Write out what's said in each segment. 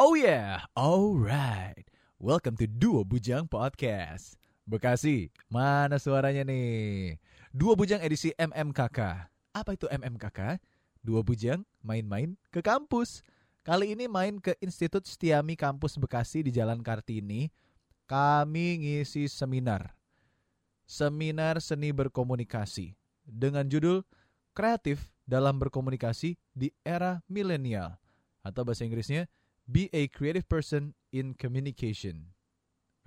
Oh yeah, alright. Welcome to Duo Bujang Podcast. Bekasi, mana suaranya nih? Duo Bujang edisi MMKK. Apa itu MMKK? Duo Bujang main-main ke kampus. Kali ini main ke Institut Setiami Kampus Bekasi di Jalan Kartini. Kami ngisi seminar. Seminar seni berkomunikasi dengan judul Kreatif dalam berkomunikasi di era milenial atau bahasa Inggrisnya Be a creative person in communication.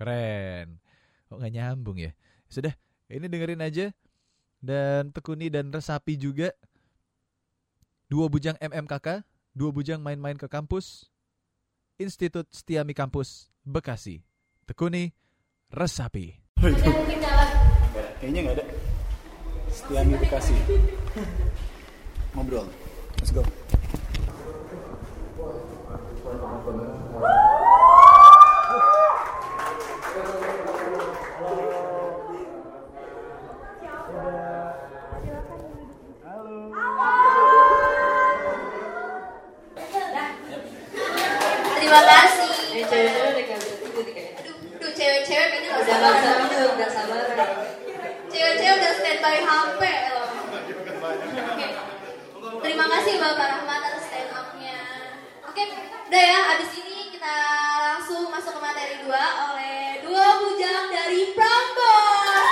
Keren. Kok nggak nyambung ya? Sudah, ini dengerin aja. Dan tekuni dan resapi juga. Dua bujang MMKK, dua bujang main-main ke kampus. Institut Setiami Kampus, Bekasi. Tekuni, resapi. Kayaknya nggak ada. Setiami Bekasi. Ngobrol. Let's go. Terima kasih. Eh, cewek-cewek udah gak kayaknya. Aduh, aduh, cewek-cewek ini gak Udah gak bisa sabar. gak sabar. Cewek-cewek udah standby HP loh. Oke. Terima kasih Bapak Rahmat atas stand up-nya. Oke, udah ya, abis ini kita langsung masuk ke materi 2 oleh dua bujang dari Prambors.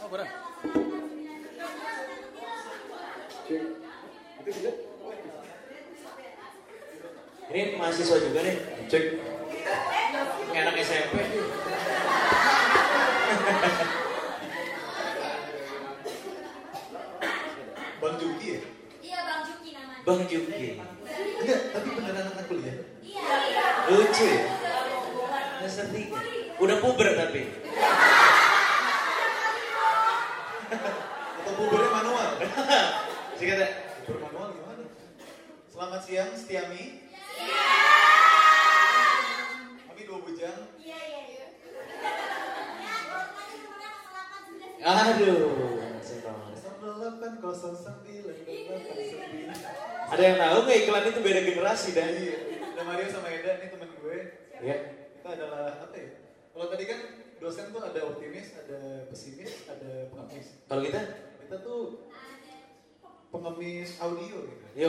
Oh, kurang. Ini mahasiswa juga nih, cek. Anak SMP. Bang Juki ya? Iya Bang Juki namanya. Bang Juki. Enggak, tapi beneran anak kuliah. Lucu ya? Semester tiga. Udah puber tapi. Atau buburnya manual? Sih kata, Bubur manual gimana? Selamat siang, Setiami. Kami bujang. Iya, iya, iya. aduh. nasib banget. 0809 Ada yang tahu nggak iklan itu beda generasi dah? Iya, ada Mario sama Eda, ini teman gue. Ya. Kita adalah apa ya? Kalau tadi kan dosen tuh ada optimis, ada pesimis, ada pengemis. Kalau kita? Kita tuh pengemis audio gitu. Yo,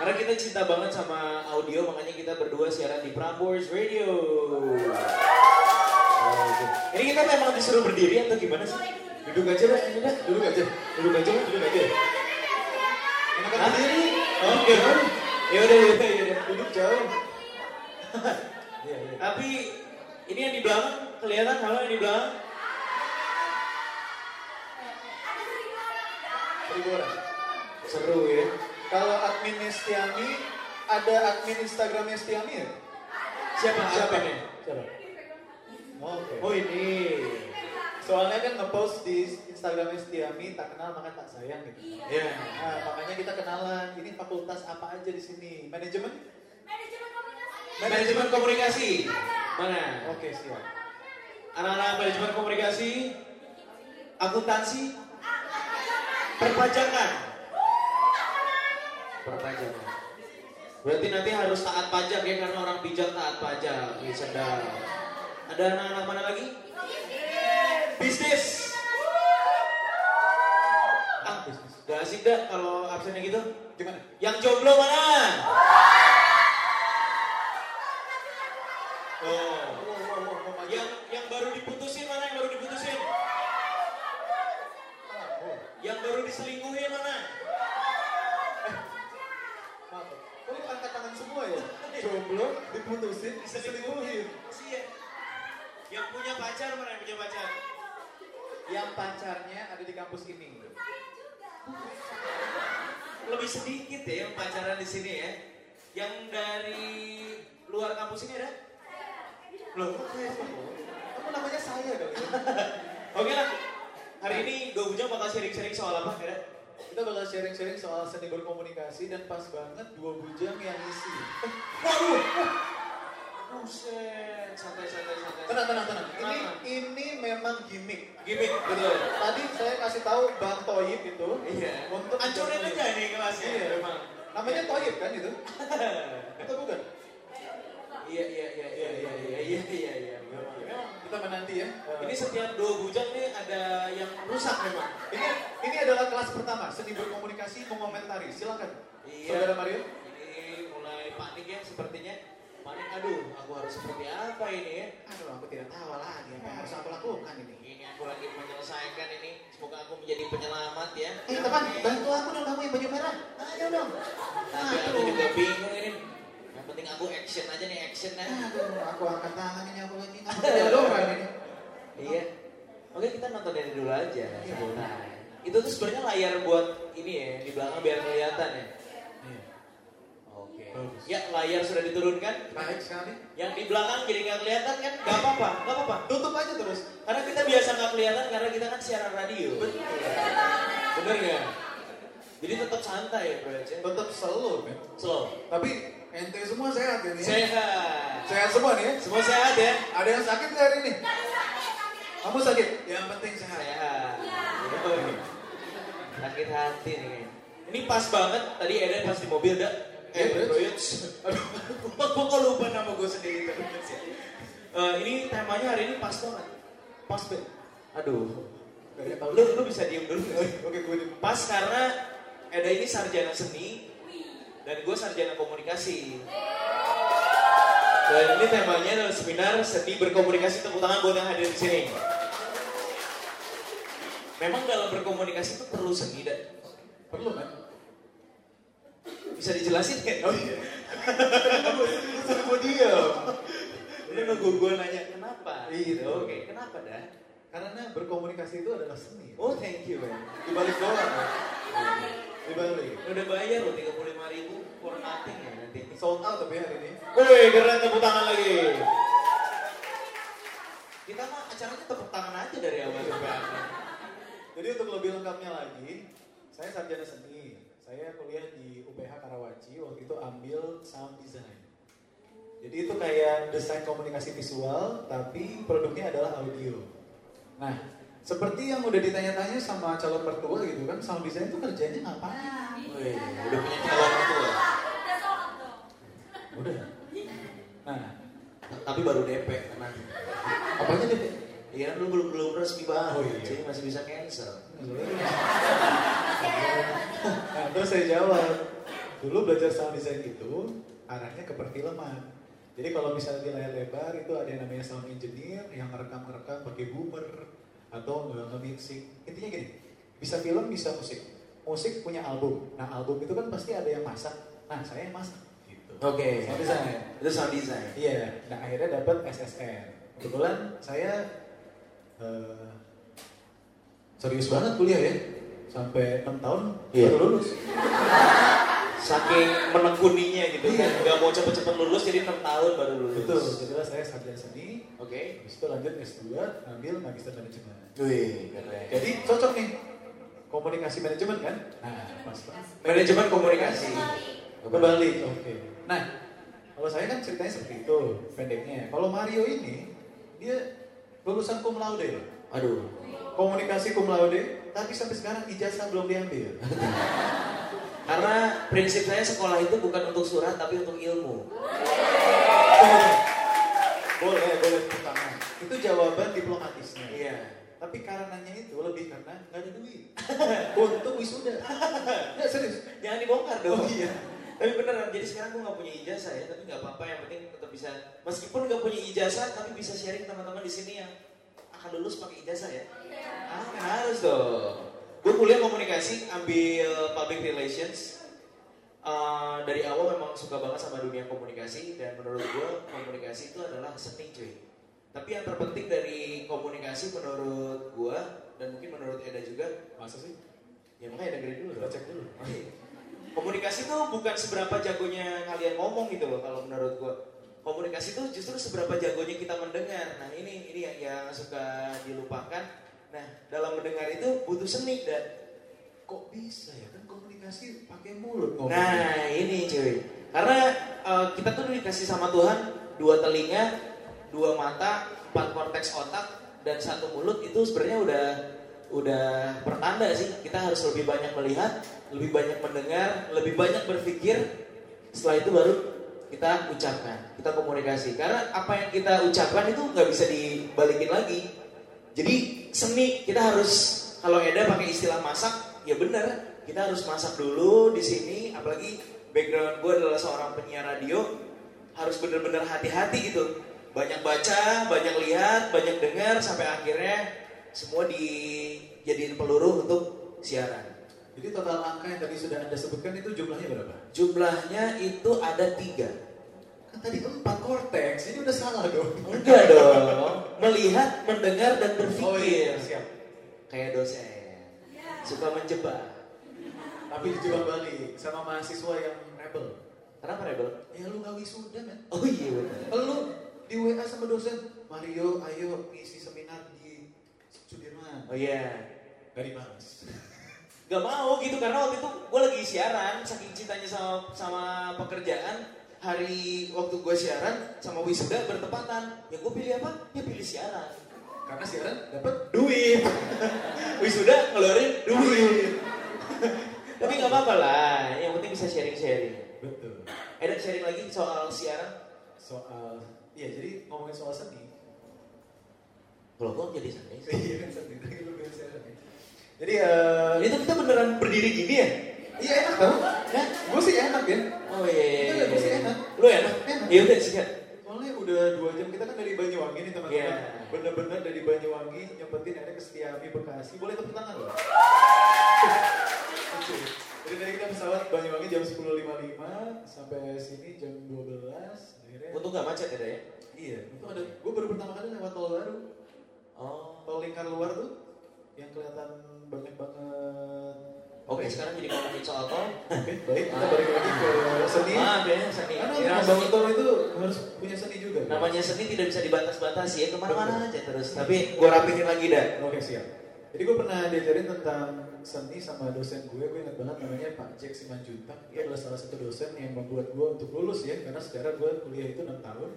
karena kita cinta banget sama audio, makanya kita berdua siaran di Prambors Radio. Oh. Ini kita memang disuruh berdiri atau gimana sih? Duduk aja lah, ini dah. Duduk aja. Duduk aja lah, duduk aja. Hah? berdiri. Gitu. Ya udah, ya udah, ya udah. Duduk jauh. Iya, iya. Tapi ini yang di belakang kelihatan halo yang di belakang. Seribu orang. Seru ya. Kalau admin Stiami, ada admin Instagramnya Stiami ya? Siapa? Siapa Apa? nih? Siapa? Oh, Oke. Oh ini. Soalnya kan ngepost di Instagramnya Stiami, tak kenal maka tak sayang gitu. Ya. Nah, makanya kita kenalan. Ini fakultas apa aja di sini? Manajemen? Manajemen komunikasi. Mana? Oke, siap. Anak-anak manajemen komunikasi, akuntansi, perpajakan. Perpajakan. Berarti nanti harus taat pajak ya karena orang bijak taat pajak. Ini sedap. Ada anak-anak mana lagi? Bisnis. Ah, gak asik dah kalau absennya gitu. Gimana? Yang jomblo mana? Oh. Yang yang baru diputusin mana? Yang baru diputusin? Ah, wow. Yang baru semua ya? Jomblo, diputusin, diselingkuhin. Iya. Yang punya pacar mana? Yang punya pacar? Yang pacarnya ada di kampus ini. Lebih sedikit ya yang pacaran di sini ya. Yang dari luar kampus ini ada? Loh, kok kayak Kamu namanya saya kali ya? Oke lah. Hari ini Go Bujang bakal sharing-sharing soal apa kira? Kita bakal sharing-sharing soal seni berkomunikasi dan pas banget dua bujang yang isi. Eh, waduh! Eh. Buset, santai, santai, santai. Tenang, tenang, tenang. Ini, ini memang gimmick. Gimmick, betul. Tadi saya kasih tahu Bang Toyib itu. Iya. Untuk Ancurin aja nih kelasnya. Iya, memang. Namanya iya. Toyib kan itu? Atau bukan? Iya, iya, iya, iya, iya, iya, iya, iya. iya kita menanti ya. Ini setiap dua bujang nih ada yang rusak memang. ini ini adalah kelas pertama seni berkomunikasi mengomentari. Silakan. Iya. Saudara Mario. Ini mulai panik ya sepertinya. Panik, aduh, aku harus seperti apa ini ya? Aduh, aku tidak tahu lagi apa yang harus aku lakukan ini. Ini aku lagi menyelesaikan ini. Semoga aku menjadi penyelamat ya. Eh teman, bantu aku dong kamu yang baju merah. Ayo dong. Tapi aku juga bingung ini. Yang penting aku action aja nih, action ya. Aduh, aku angkat tangan ini aku lagi orang ini. Iya. Oke kita nonton dari dulu aja. Sebentar. Itu tuh sebenarnya layar buat ini ya di belakang biar kelihatan ya. Oke. Bagus. Ya layar sudah diturunkan. Baik sekali. Yang di belakang jadi nggak kelihatan kan? Gak apa-apa, gak apa-apa. Tutup aja terus. Karena kita biasa nggak kelihatan karena kita kan siaran radio. Bener nggak? Jadi tetap santai ya bro. Tetap slow. Slow. Tapi ente semua sehat ya nih. Sehat. Sehat semua nih ya. Semua sehat ya? Ada yang sakit nggak hari ini? Kamu sakit? Yang penting sehat. Sehat. Yoi. Sakit hati nih. Ini pas banget tadi Eden pas di mobil dah. Eh, Eh. Aduh, gua gua kok lupa nama gue sendiri ya. Eh, ini temanya hari ini pas banget. Pas banget. Aduh. Lu lu bisa diem dulu? Oke, gue. Pas karena Eda ini sarjana seni dan gue sarjana komunikasi. Dan ini temanya adalah seminar seni berkomunikasi tepuk tangan buat yang hadir di sini. Memang dalam berkomunikasi itu perlu seni dan Perlu kan? bisa dijelasin kan? Oh iya. Gue diam. Lu nunggu gue nanya kenapa? Iya. Oke, kenapa dah? Karena berkomunikasi itu adalah seni. Oh thank you man. Di balik doang. Di balik. Udah bayar loh 35 ribu for nothing ya nanti. Sold out tapi hari ini. Woi, keren tepuk tangan lagi. Kita mah acaranya tepuk tangan aja dari awal sampai akhir. Jadi untuk lebih lengkapnya lagi, saya sarjana seni. Saya kuliah di UPH Karawaci, waktu itu ambil sound design. Jadi itu kayak desain komunikasi visual, tapi produknya adalah audio. Nah, seperti yang udah ditanya-tanya sama calon mertua gitu kan, sound design itu kerjanya ngapain? Woi, udah punya calon tua. Udah. Nah, Tapi baru DP tenang. apanya deh? Iya kan lu belum belum resmi banget. Oh, iya. Jadi masih bisa cancel. Nah, terus saya jawab, dulu belajar sound design itu arahnya ke perfilman. Jadi kalau misalnya di layar lebar itu ada yang namanya sound engineer yang ngerekam-ngerekam pakai boomer atau nge- nge-mixing. Intinya gini, bisa film, bisa musik. Musik punya album. Nah album itu kan pasti ada yang masak. Nah saya yang masak. Gitu. Oke. Sound design. Itu sound design. Iya. Nah akhirnya dapat SSN. Kebetulan saya eh, serius banget kuliah ya. Sampai 6 tahun Iya. baru lulus. Saking menekuninya gitu Iya. kan. Gak mau cepet-cepet lulus jadi 6 tahun baru lulus. Betul, jadilah saya sarjana seni, Oke. habis itu lanjut S2, ambil magister manajemen. Wih, keren. Jadi cocok nih, komunikasi manajemen kan? Nah, pas pas. Manajemen komunikasi. Kembali, oke. Nah, kalau saya kan ceritanya seperti itu, pendeknya. Kalau Mario ini, dia lulusan cum laude. Aduh. Komunikasi cum laude, tapi sampai sekarang ijazah belum diambil. Karena prinsip saya sekolah itu bukan untuk surat tapi untuk ilmu. boleh, boleh tangan. Itu jawaban diplomatisnya. Iya. Tapi karenanya itu lebih karena nggak ada duit untuk wisuda. Nggak serius. Jangan dibongkar dong. Oh iya. Tapi beneran, jadi sekarang gue gak punya ijazah ya, tapi gak apa-apa yang penting tetap bisa Meskipun gak punya ijazah, tapi bisa sharing teman-teman di sini yang akan lulus pakai ijazah ya Ah, harus dong Gue kuliah komunikasi, ambil public relations Uh, dari awal memang suka banget sama dunia komunikasi dan menurut gue komunikasi itu adalah seni cuy tapi yang terpenting dari komunikasi menurut gue dan mungkin menurut Eda juga Masa sih? ya makanya dengerin dulu Kita cek dulu. Komunikasi tuh bukan seberapa jagonya kalian ngomong gitu loh kalau menurut gua. Komunikasi tuh justru seberapa jagonya kita mendengar. Nah ini ini yang, yang suka dilupakan. Nah dalam mendengar itu butuh seni dan. Kok bisa ya? Kan komunikasi pakai mulut ngomong. Nah ini cuy. Karena eh, kita tuh dikasih sama Tuhan dua telinga, dua mata, empat korteks otak, dan satu mulut itu sebenarnya udah udah pertanda sih kita harus lebih banyak melihat, lebih banyak mendengar, lebih banyak berpikir. Setelah itu baru kita ucapkan, kita komunikasi. Karena apa yang kita ucapkan itu nggak bisa dibalikin lagi. Jadi seni kita harus kalau Eda pakai istilah masak, ya benar kita harus masak dulu di sini. Apalagi background gue adalah seorang penyiar radio, harus benar-benar hati-hati gitu. Banyak baca, banyak lihat, banyak dengar sampai akhirnya semua dijadiin peluru untuk siaran. Jadi total angka yang tadi sudah anda sebutkan itu jumlahnya berapa? Jumlahnya itu ada tiga. Tadi empat cortex, ini udah salah dong. Enggak dong. Melihat, mendengar, dan berpikir. Oh iya, siap. Kayak dosen. Suka menjebak. Tapi dijebak balik sama mahasiswa yang rebel. Kenapa rebel? Ya lu gak wisuda men. Oh iya benar. Lu di WA sama dosen, Mario ayo ngisi seminar di Sudirman. Oh iya. Gak dibalas. Gak mau gitu karena waktu itu gue lagi siaran saking cintanya sama sama pekerjaan hari waktu gue siaran sama wisuda bertepatan ya gue pilih apa ya pilih siaran Karena siaran dapat duit wisuda ngeluarin duit tapi nggak apa-apa lah yang penting bisa sharing sharing betul. ada sharing lagi soal siaran Soal iya jadi ngomongin soal seni. kalau gue jadi seni Iya kan seni tadi lu bilang siaran ya. Jadi eh itu kita beneran berdiri gini ya iya enak tau. Hah? Gue sih enak ya. oh iya lu enak ya udah sikat Soalnya udah dua jam kita kan dari Banyuwangi nih teman-teman. Iya. Bener-bener dari Banyuwangi nyempetin ada ke Setiami Bekasi. Boleh tepuk tangan loh. Jadi dari kita pesawat Banyuwangi jam 10.55 sampai sini jam 12. Akhirnya untung gak macet ya ya iya, itu ada gue baru pertama kali lewat tol baru. oh Tol lingkar luar tuh yang kelihatan banyak banget. Oke, sekarang jadi ngomongin soal tol. Oke, baik kita balik lagi ke seni. Ah, ya, seni. Karena Ya, membangun tol itu harus punya seni juga. Namanya seni tidak bisa dibatas-batasi ya, ke mana-mana aja terus. Tapi gua rapihin lagi dah. Oke siap. Jadi gue pernah diajarin tentang seni sama dosen gue, gue ingat banget namanya Pak Jack Simanjuntak. Dia adalah salah satu dosen yang membuat gue untuk lulus ya, karena sekarang gue kuliah itu 6 tahun.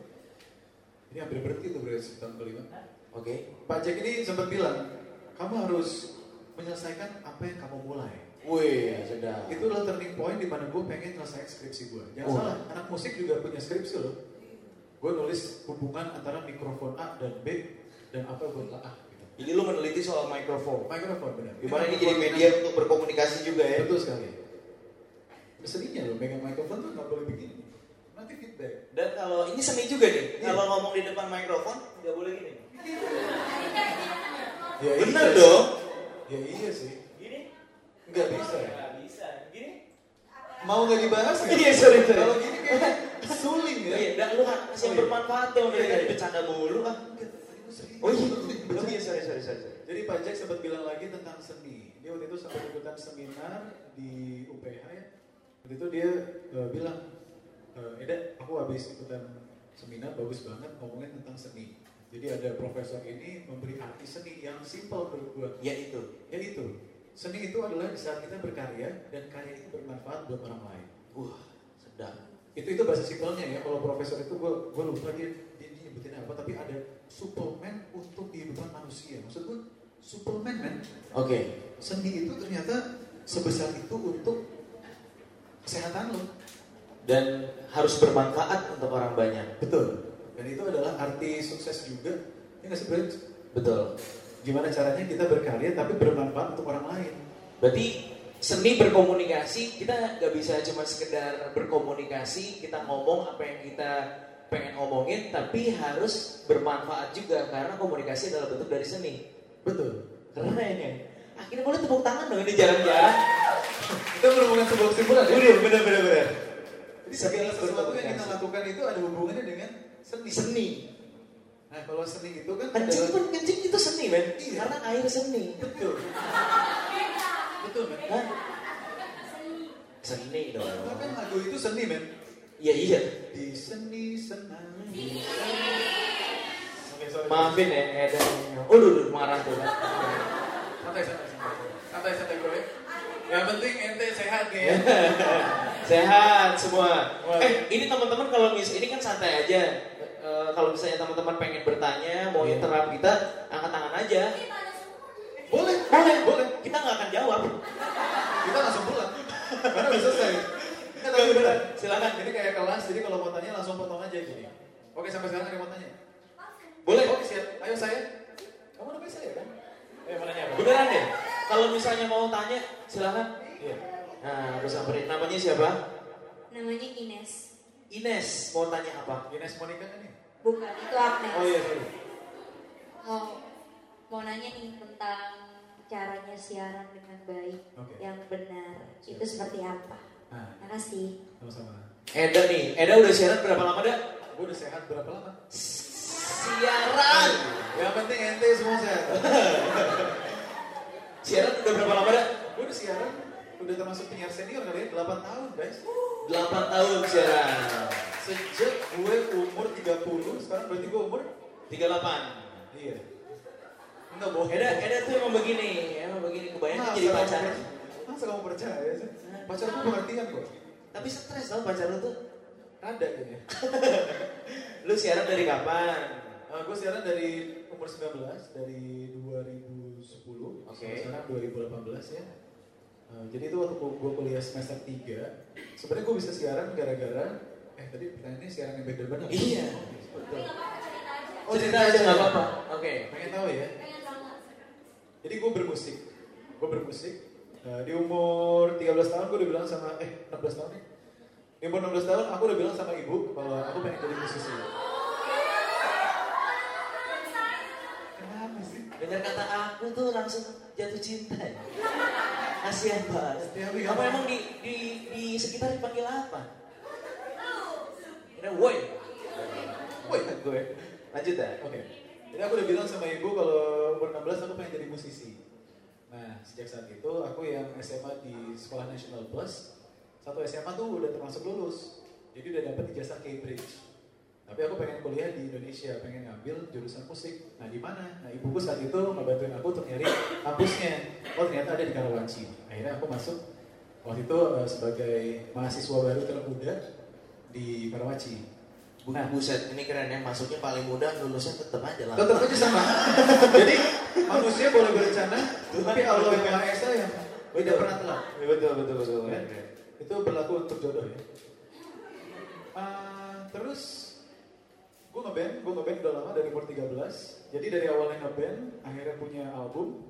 Ini hampir berhenti tuh berarti tahun kelima. Oke. Pak Jack ini sempat bilang, kamu harus menyelesaikan apa yang kamu mulai. Wih, sedap. Itu adalah turning point di mana gue pengen nyelesain skripsi gue. Jangan Oh. salah, anak musik juga punya skripsi loh. Gue nulis hubungan antara mikrofon A dan B dan apa buat A. Gitu. Jadi lu meneliti soal mikrofon. Mikrofon benar. Gimana ini jadi media untuk berkomunikasi juga ya? Betul sekali. Seninya loh, megang mikrofon tuh nggak boleh begini. Nanti feedback. Dan kalau ini seni juga nih, Iya. kalau ngomong di depan mikrofon nggak boleh gini. Ya Bener iya dong. Ya iya sih. Nggak bisa. Nggak bisa. Gini? Mau nggak dibahas? Iya, sorry, sorry. Kalau gini kayaknya suling ya. Iya, dan lu harus yang Oh, iya. bermanfaat dong Iya, iya. bercanda mulu ah. Oh iya, oh iya, sorry, sorry, sorry. Jadi Pak Jack sempat bilang lagi tentang seni. Dia waktu itu sempat ikutan seminar di UPH ya. Waktu itu dia eh, bilang, eh, Eda, aku habis ikutan seminar bagus banget ngomongin tentang seni. Jadi ada profesor ini memberi arti seni yang simpel menurut gua. Ya itu. Ya itu, seni itu adalah di saat kita berkarya dan karya itu bermanfaat buat orang lain. Wah, sedap. Itu itu bahasa simpelnya ya. Kalau profesor itu gue gue lupa dia dia, nyebutin apa, tapi ada suplemen untuk kehidupan manusia. Maksud gue suplemen men. Oke. Seni itu ternyata sebesar itu untuk kesehatan lo. Dan harus bermanfaat untuk orang banyak. Betul. Dan itu adalah arti sukses juga. Ya nggak sih? Betul. Gimana caranya kita berkarya tapi bermanfaat untuk orang lain. Berarti seni berkomunikasi kita nggak bisa cuma sekedar berkomunikasi kita ngomong apa yang kita pengen omongin tapi harus bermanfaat juga karena komunikasi adalah bentuk dari seni Betul. keren ya akhirnya boleh tepuk tangan dong ini jarang-jarang Itu merupakan sebuah kesimpulan ya. bener bener bener bener Jadi segala sesuatu yang kita lakukan itu ada hubungannya dengan seni. seni Nah kalau seni itu kan kencing adalah- pun kencing itu seni men Iya. karena air seni Betul. Betul men. Hah? seni dong Karena kan lagu itu seni men. iya iya Di seni senang. Di Oke sorry. maafin ya Eden oh lu marah tuh Santai santai santai. Santai santai bro ya. Yang penting ente sehat nih ya. Sehat semua. Eh, ini teman-teman kalau mis ini kan santai aja. Kalau misalnya teman-teman pengen bertanya, mau Iya. interrupt kita, angkat tangan aja. Boleh, Boleh, boleh. Kita nggak akan jawab. Kita langsung pulang. Karena udah selesai. Nggak, tapi beneran. Silakan. Ini kayak kelas, jadi kalau mau tanya langsung potong aja gini. Oke, sampai sekarang ada yang mau tanya? Boleh. Oke, siap. Ayo saya. Kamu namanya saya kan? Eh, mau nanya apa? Beneran deh. Kalau misalnya mau tanya, silakan. Iya. Nah, aku samperin. Namanya siapa? Namanya Ines. Ines. Mau tanya apa? Ines Monica kan nih? Bukan, itu Agnes. Oh iya, sorry. Mau mau nanya nih tentang caranya siaran dengan baik Oke. yang benar. Itu seperti apa? Nah, Makasih. sama-sama. Eda nih. Eda udah siaran berapa lama dah? Gue udah sehat berapa lama? Siaran. Yang penting ente semua sehat. Siaran udah berapa lama dah? Gue udah siaran, udah termasuk penyiar senior kali ya, 8 tahun guys. 8 tahun siaran. Sejak gue umur 30, sekarang berarti gue umur 38. Iya. Enggak bohong. Eda, Eda tuh emang begini, emang begini kebayang Masa jadi pacar. Masa kamu percaya sih? Pacar gue pengertian kok. Tapi stres tau pacar lu tuh. Ada kayaknya. Lu siaran dari kapan? Uh, gue siaran dari umur 19, dari 2010 Oke. sampai sekarang 2018 ya. Uh, jadi itu waktu gue kuliah semester 3, sebenarnya gue bisa siaran gara-gara, eh tadi pertanyaannya siaran yang dan benar? Iya. Betul. Oh cerita aja nggak apa-apa. Oke. Pengen tahu ya? Jadi gue bermusik, gue bermusik. Nah, di umur 13 tahun gue udah bilang sama, eh 16 tahun nih. Di umur 16 tahun aku udah bilang sama ibu bahwa aku pengen jadi musisi. Kenapa sih? Dengar kata aku tuh langsung jatuh cinta. ya. Kasihan banget. Hari Apa emang di di di sekitar dipanggil apa? Ini woi. Woi, gue. Lanjut ya. Oke. Jadi aku udah bilang sama ibu kalau umur 16 aku pengen jadi musisi. Nah, sejak saat itu aku yang SMA di Sekolah National Plus, satu SMA tuh udah termasuk lulus. Jadi udah dapet ijazah Cambridge. Tapi aku pengen kuliah di Indonesia, pengen ngambil jurusan musik. Nah, di mana? Nah, ibuku saat itu ngebantuin aku untuk nyari kampusnya. Oh, ternyata ada di Karawaci. Akhirnya aku masuk waktu itu eh, sebagai mahasiswa baru termuda di Karawaci. Nah, buset, ini keren ya. Masuknya paling mudah, lulusnya tetap aja lah. Tetap aja sama. Jadi manusia boleh berencana, tapi Allah yang Maha Esa yang tidak pernah telat. Betul, betul, betul. Ya. Itu berlaku untuk jodoh ya. Ah, terus gue ngeband, gue ngeband udah lama dari umur 13. Jadi dari awalnya ngeband, akhirnya punya album.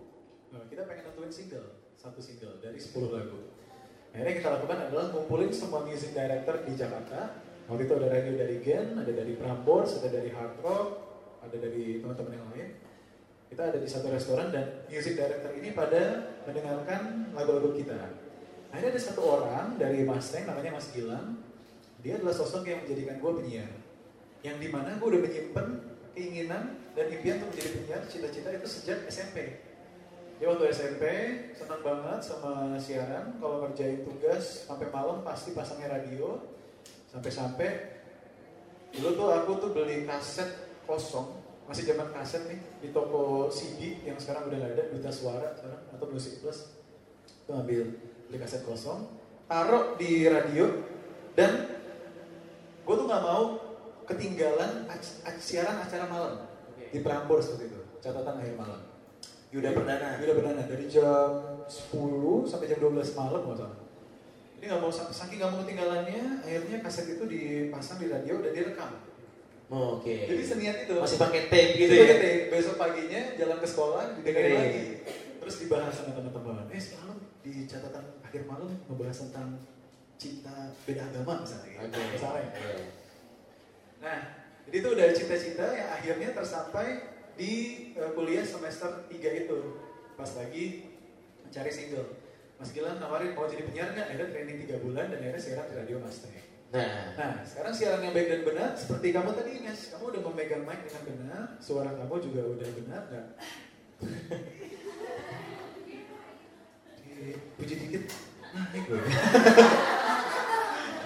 Nah, kita pengen nentuin single, satu single dari 10 lagu. Akhirnya kita lakukan adalah ngumpulin semua music director di Jakarta. Waktu itu ada radio dari Gen, ada dari Prambors, ada dari Hard Rock, ada dari teman-teman yang lain. Kita ada di satu restoran dan music director ini pada mendengarkan lagu-lagu kita. Akhirnya ada satu orang dari Mustang namanya Mas Gilang. Dia adalah sosok yang menjadikan gue penyiar. Yang di mana gue udah menyimpan keinginan dan impian untuk menjadi penyiar, cita-cita itu sejak SMP. Dia waktu SMP senang banget sama siaran. Kalau ngerjain tugas sampai malam pasti pasangnya radio. Sampai-sampai dulu tuh aku tuh beli kaset kosong, masih zaman kaset nih di toko CD yang sekarang udah nggak ada, Duta Suara sekarang atau Music Plus. Tuh ambil beli kaset kosong, taruh di radio dan gue tuh nggak mau ketinggalan siaran acara malam di Prambors waktu itu, catatan akhir malam. Yuda Perdana. Yuda Perdana dari jam 10 sampai jam 12 malam nggak salah. Ini nggak mau saking nggak mau ketinggalannya, akhirnya kaset itu dipasang di radio dan direkam. Oh, Oke. Jadi seniat itu. Masih pakai tape gitu Itu ya. pakai tape. Besok paginya jalan ke sekolah didengerin Dengerin. lagi. Terus dibahas sama teman-teman. Eh semalam di catatan akhir malam ngebahas tentang cinta beda agama misalnya. gitu. Oke. Misalnya. Oke. Nah, jadi itu udah cita-cita yang akhirnya tersampai di eh, kuliah semester 3 itu. Pas lagi mencari single. Mas Gilang nawarin mau jadi penyiar nggak? Akhirnya training 3 bulan dan akhirnya siaran di Radio Mustang. Nah, Nah, sekarang siaran yang baik dan benar seperti kamu tadi Ines. Kamu udah memegang mic dengan benar, suara kamu juga udah benar nggak? Puji dikit, naik gue.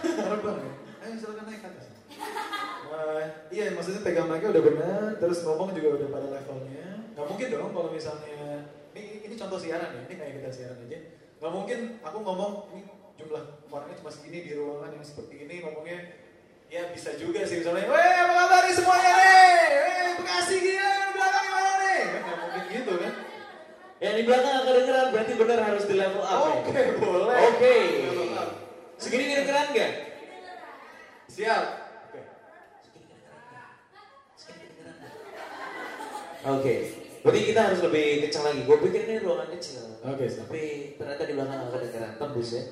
Terbang ya. Ayo silakan naik ke atas. Wah, iya maksudnya pegang mic-nya udah benar, terus ngomong juga udah pada levelnya. Gak mungkin dong kalau misalnya ini ini contoh siaran ya, ini kayak kita siaran aja. Gak mungkin aku ngomong ini jumlah orangnya cuma segini di ruangan yang seperti ini ngomongnya Ya bisa juga sih misalnya, weh apa kabar nih semuanya nih? Weh Bekasi gila, di belakang gimana nih? Kan nggak mungkin gitu kan? Yang di belakang nggak kedengeran berarti benar harus di level up. ya? Oke, boleh. Oke. Up. Segini kedengeran nggak? Siap. Oke. Oke. Berarti kita harus lebih kencang lagi. Gue pikir ini ruangan kecil. Oke, siap. Tapi ternyata di belakang nggak kedengeran. Tembus ya.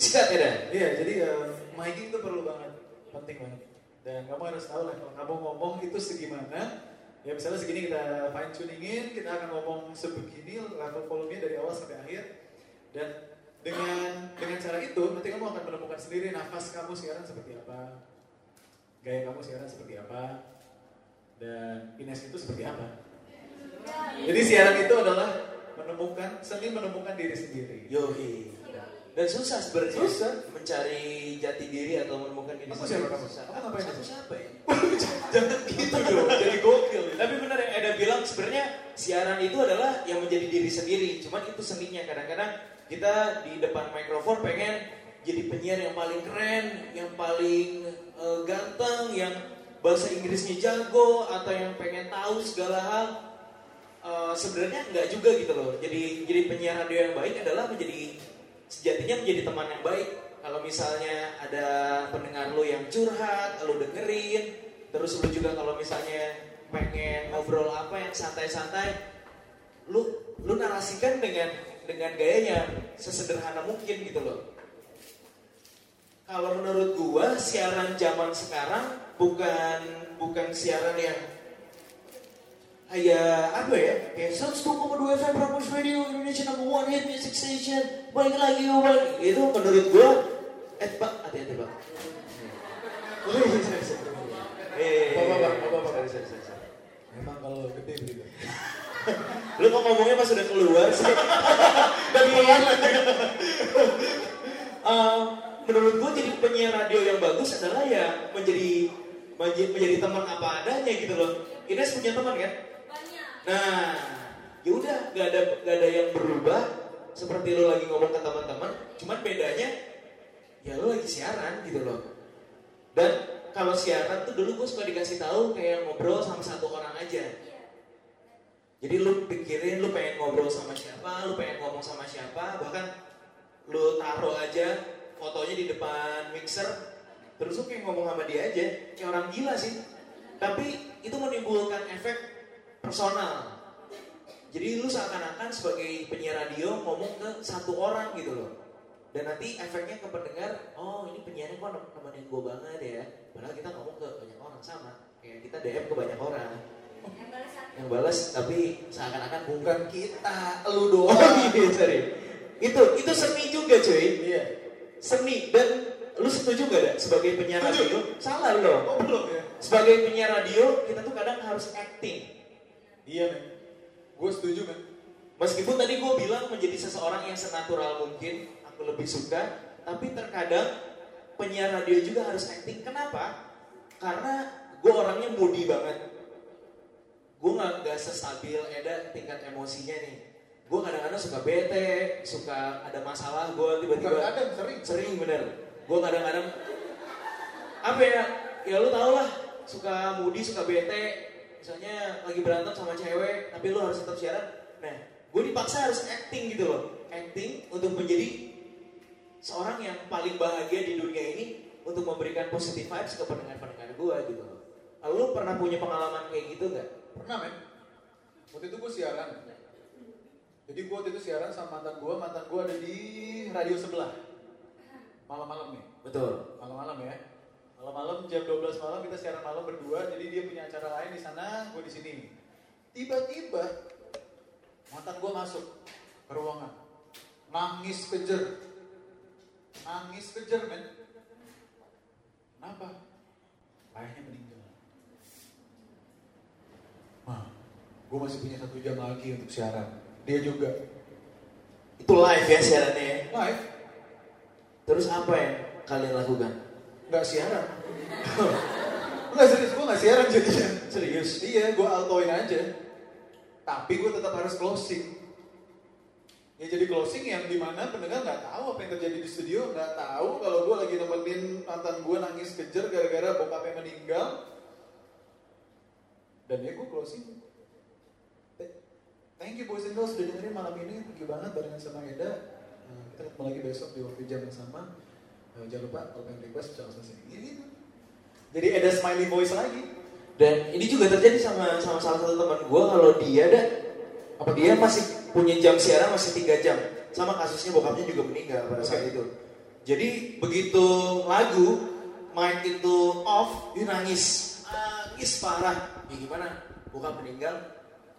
Sikat ya Dan? Iya, jadi um, miking itu perlu banget, penting banget. Dan kamu harus tahu lah kalau kamu ngomong itu segimana. Ya misalnya segini kita fine tuningin, kita akan ngomong sebegini level volumenya dari awal sampai akhir. Dan dengan dengan cara itu nanti kamu akan menemukan sendiri nafas kamu sekarang seperti apa, gaya kamu sekarang seperti apa, dan Ines itu seperti apa. Jadi siaran itu adalah menemukan seni menemukan diri sendiri. Yoi. Dan susah sebenarnya. Susah. Mencari jati diri atau menemukan diri sendiri. siapa kamu? Susah. Ngapain Aku siapa ya? Jangan gitu dong, jadi gokil. Tapi benar yang Eda bilang sebenarnya siaran itu adalah yang menjadi diri sendiri. Cuman itu seninya kadang-kadang kita di depan mikrofon pengen jadi penyiar yang paling keren, yang paling eh, ganteng, yang bahasa Inggrisnya jago atau yang pengen tahu segala hal. Eh, sebenarnya nggak juga gitu loh. Jadi jadi penyiar radio yang baik adalah menjadi sejatinya menjadi teman yang baik. Kalau misalnya ada pendengar lu yang curhat, lu dengerin, terus lu juga kalau misalnya pengen ngobrol apa yang santai-santai, lu lu narasikan dengan dengan gayanya sesederhana mungkin gitu loh. Kalau menurut gua siaran zaman sekarang bukan bukan siaran yang kayak apa ya? Kayak 102,2 FM Prambors Radio Indonesia number one hit music station. Balik lagi balik. Itu menurut gua eh pak hati-hati pak. Oh iya, eh apa, apa, apa? sorry, sorry, sorry, sorry. Memang kalau gede begitu. lu kok ngomongnya pas udah keluar sih? Dan pelan lagi menurut gua jadi penyiar radio yang bagus adalah ya menjadi menjadi, menjadi teman apa adanya gitu loh. Ines punya teman kan Nah, ya udah, gak ada gak ada yang berubah seperti lo lagi ngomong ke teman-teman. Cuman bedanya, ya lo lagi siaran gitu loh. Dan kalau siaran tuh dulu gue suka dikasih tahu kayak ngobrol sama satu orang aja. Jadi lu pikirin lu pengen ngobrol sama siapa, lu pengen ngomong sama siapa, bahkan lu taruh aja fotonya di depan mixer, terus lu kayak ngomong sama dia aja, kayak orang gila sih. Tapi itu menimbulkan efek personal. Jadi lu seakan-akan sebagai penyiar radio ngomong ke satu orang gitu loh. Dan nanti efeknya ke pendengar, oh ini penyiarnya kok nem- nemenin gue banget ya. Padahal kita ngomong ke banyak orang sama. Kayak kita DM ke banyak orang. Yang balas tapi seakan-akan bukan kita, lu doang. Oh iya, sorry. Itu itu seni juga cuy. Iya. Seni dan lu setuju gak ada sebagai penyiar Setuju. radio? Salah loh. Oh belum ya? Sebagai penyiar radio kita tuh kadang harus acting. Iya men. Gue setuju men. Meskipun tadi gue bilang menjadi seseorang yang senatural mungkin, aku lebih suka, tapi terkadang penyiar radio juga harus acting. Kenapa? Karena gue orangnya moody banget. Gue nggak nggak sestabil Eda tingkat emosinya nih. Gue kadang-kadang suka bete, suka ada masalah, gue tiba-tiba Kadang-kadang sering. sering bener. Gue kadang-kadang apa ya? Ya lu tau lah, suka moody, suka bete. Misalnya lagi berantem sama cewek, tapi lu harus tetap siaran. Nah, gue dipaksa harus acting gitu loh. Acting untuk menjadi seorang yang paling bahagia di dunia ini untuk memberikan positive vibes ke pendengar-pendengar gue gitu loh. Lalu lu pernah punya pengalaman kayak gitu gak? Pernah men. Waktu itu gue siaran. Jadi gue waktu itu siaran sama mantan gue. Mantan gue ada di radio sebelah. Malam-malam nih. Betul. Malam-malam ya. Malam-malam jam 12 malam kita siaran malam berdua. Jadi dia punya acara lain di sana, gue di sini. Tiba-tiba mantan gue masuk ke ruangan. Nangis kejer. Nangis kejer men. Kenapa? Ayahnya meninggal. Mah, gue masih punya satu jam lagi untuk siaran. Dia juga. Itu live ya siarannya ya. Live, Terus apa yang kalian lakukan? Nggak siaran. Enggak serius, gue nggak siaran jadinya. Serius? Iya, gue altoin aja. Tapi gue tetap harus closing. Ya jadi closing yang di mana pendengar nggak tahu apa yang terjadi di studio, nggak tahu kalau gue lagi nemenin mantan gue nangis kejer gara-gara bokapnya meninggal. Dan ya gue closing. Th- Thank you boys and girls sudah dengerin malam ini, thank you banget barengan sama Eda. Eh, kita ketemu lagi besok di waktu jam yang sama. Eh, jangan lupa kalau pengen request bisa langsung sini. Gitu. Jadi Eda smiley voice lagi. Dan ini juga terjadi sama sama salah satu teman gue kalau dia ada apa dia masih punya jam siaran masih tiga jam. Sama kasusnya bokapnya juga meninggal pada saat itu. Jadi begitu lagu mic itu off, dia nangis, nangis parah. Ya gimana? Bokap meninggal.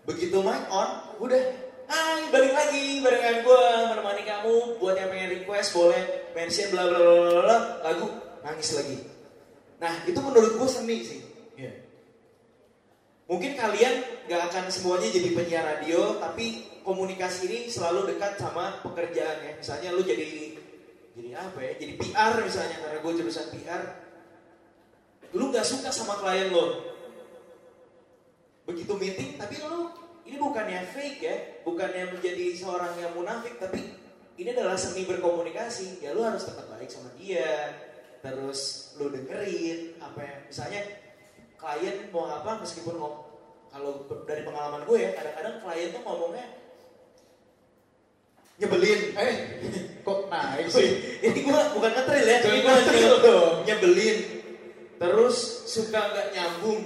Begitu mic on, udah Hai, balik lagi barengan gue menemani kamu buat yang pengen request boleh mention bla bla bla bla bla lagu nangis lagi. Nah itu menurut gue seni sih. Iya. Mungkin kalian gak akan semuanya jadi penyiar radio, tapi komunikasi ini selalu dekat sama pekerjaan ya. Misalnya lu jadi jadi apa ya? Jadi PR misalnya karena gue jurusan PR. Lu gak suka sama klien lo. Begitu meeting, tapi lu ini bukannya fake ya, bukannya menjadi seorang yang munafik, tapi ini adalah seni berkomunikasi. Ya lu harus tetap baik sama dia, terus lu dengerin apa yang misalnya klien mau apa meskipun ngom kalau dari pengalaman gue ya kadang-kadang klien tuh ngomongnya nyebelin Eh, kok naik sih? ini gue bukan ngetril ya ini gue nyebelin terus suka nggak nyambung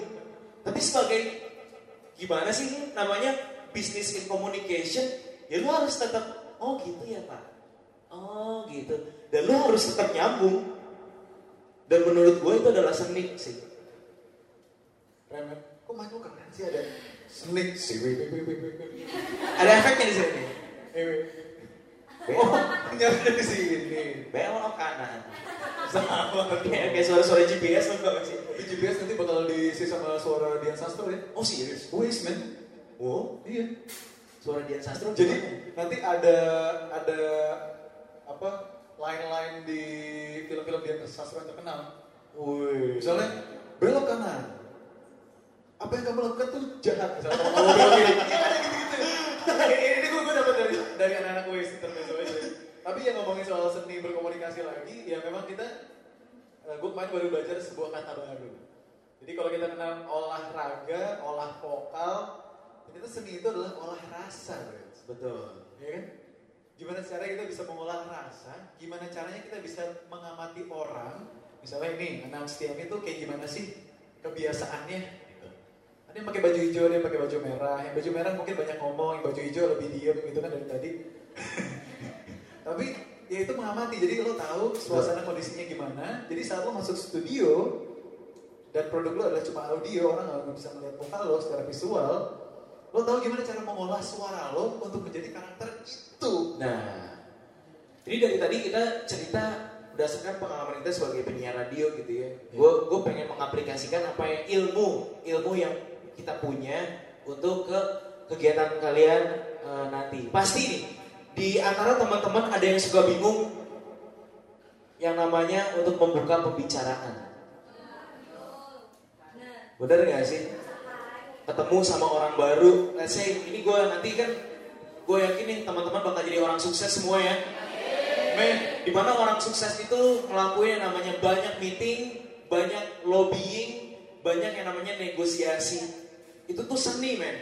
tapi sebagai gimana sih ini namanya business in communication? Ya lu harus tetap oh gitu ya pak. Oh gitu. Dan lu harus tetap nyambung. Dan menurut gue itu adalah seni sih. Remen, kok mic lu keren sih? Ada sneak sih? Ada efeknya di sini? Eh, wih. belok Oh, nyampe di sini. belok kanan Sama. kayak kayak suara-suara GPS lo gak sih GPS nanti bakal diisi sama suara Dian Sastro ya? oh serius Wis, man. oh Iya. suara Dian Sastro Jadi gimana? nanti ada ada apa line-line di film-film Dian Sastro yang terkenal. Wih. Misalnya belok kanan. Apa yang kamu lakukan tuh jahat misalnya kamu belok kiri. Iya ada gitu-gitu. Ini gue gue dapat dari dari anak-anak gue intermezzo aja. Tapi yang ngomongin soal seni berkomunikasi lagi, ya memang kita eh, gue kemarin baru belajar sebuah kata baru. Jadi kalau kita kenal olahraga, olah vokal, ternyata seni itu adalah olah rasa, Brad. betul Ya kan? Gimana caranya kita bisa mengolah rasa? Gimana caranya kita bisa mengamati orang? Misalnya ini, anak STM itu kayak gimana sih kebiasaannya? Ada yang pakai baju hijau, ada yang pakai baju merah. Yang baju merah mungkin banyak ngomong, yang baju hijau lebih diem gitu kan dari tadi. Tapi ya itu mengamati, jadi lo tahu suasana kondisinya gimana. Jadi saat lo masuk studio dan produk lo adalah cuma audio, orang nggak bisa melihat muka lo secara visual. Lo tahu gimana cara mengolah suara lo untuk menjadi karakter itu. Nah, jadi dari tadi kita cerita berdasarkan pengalaman kita sebagai penyiar radio gitu ya. Gue gue pengen mengaplikasikan apa yang ilmu ilmu yang kita punya untuk ke kegiatan kalian eh, nanti. Pasti nih di antara teman-teman ada yang suka bingung yang namanya untuk membuka pembicaraan. Bener gak sih? Ketemu sama orang baru, let's say ini gue nanti kan gue yakin nih teman-teman bakal jadi orang sukses semua ya. Men, di mana orang sukses itu ngelakuin yang namanya banyak meeting, banyak lobbying, banyak yang namanya negosiasi. Itu tuh seni, men.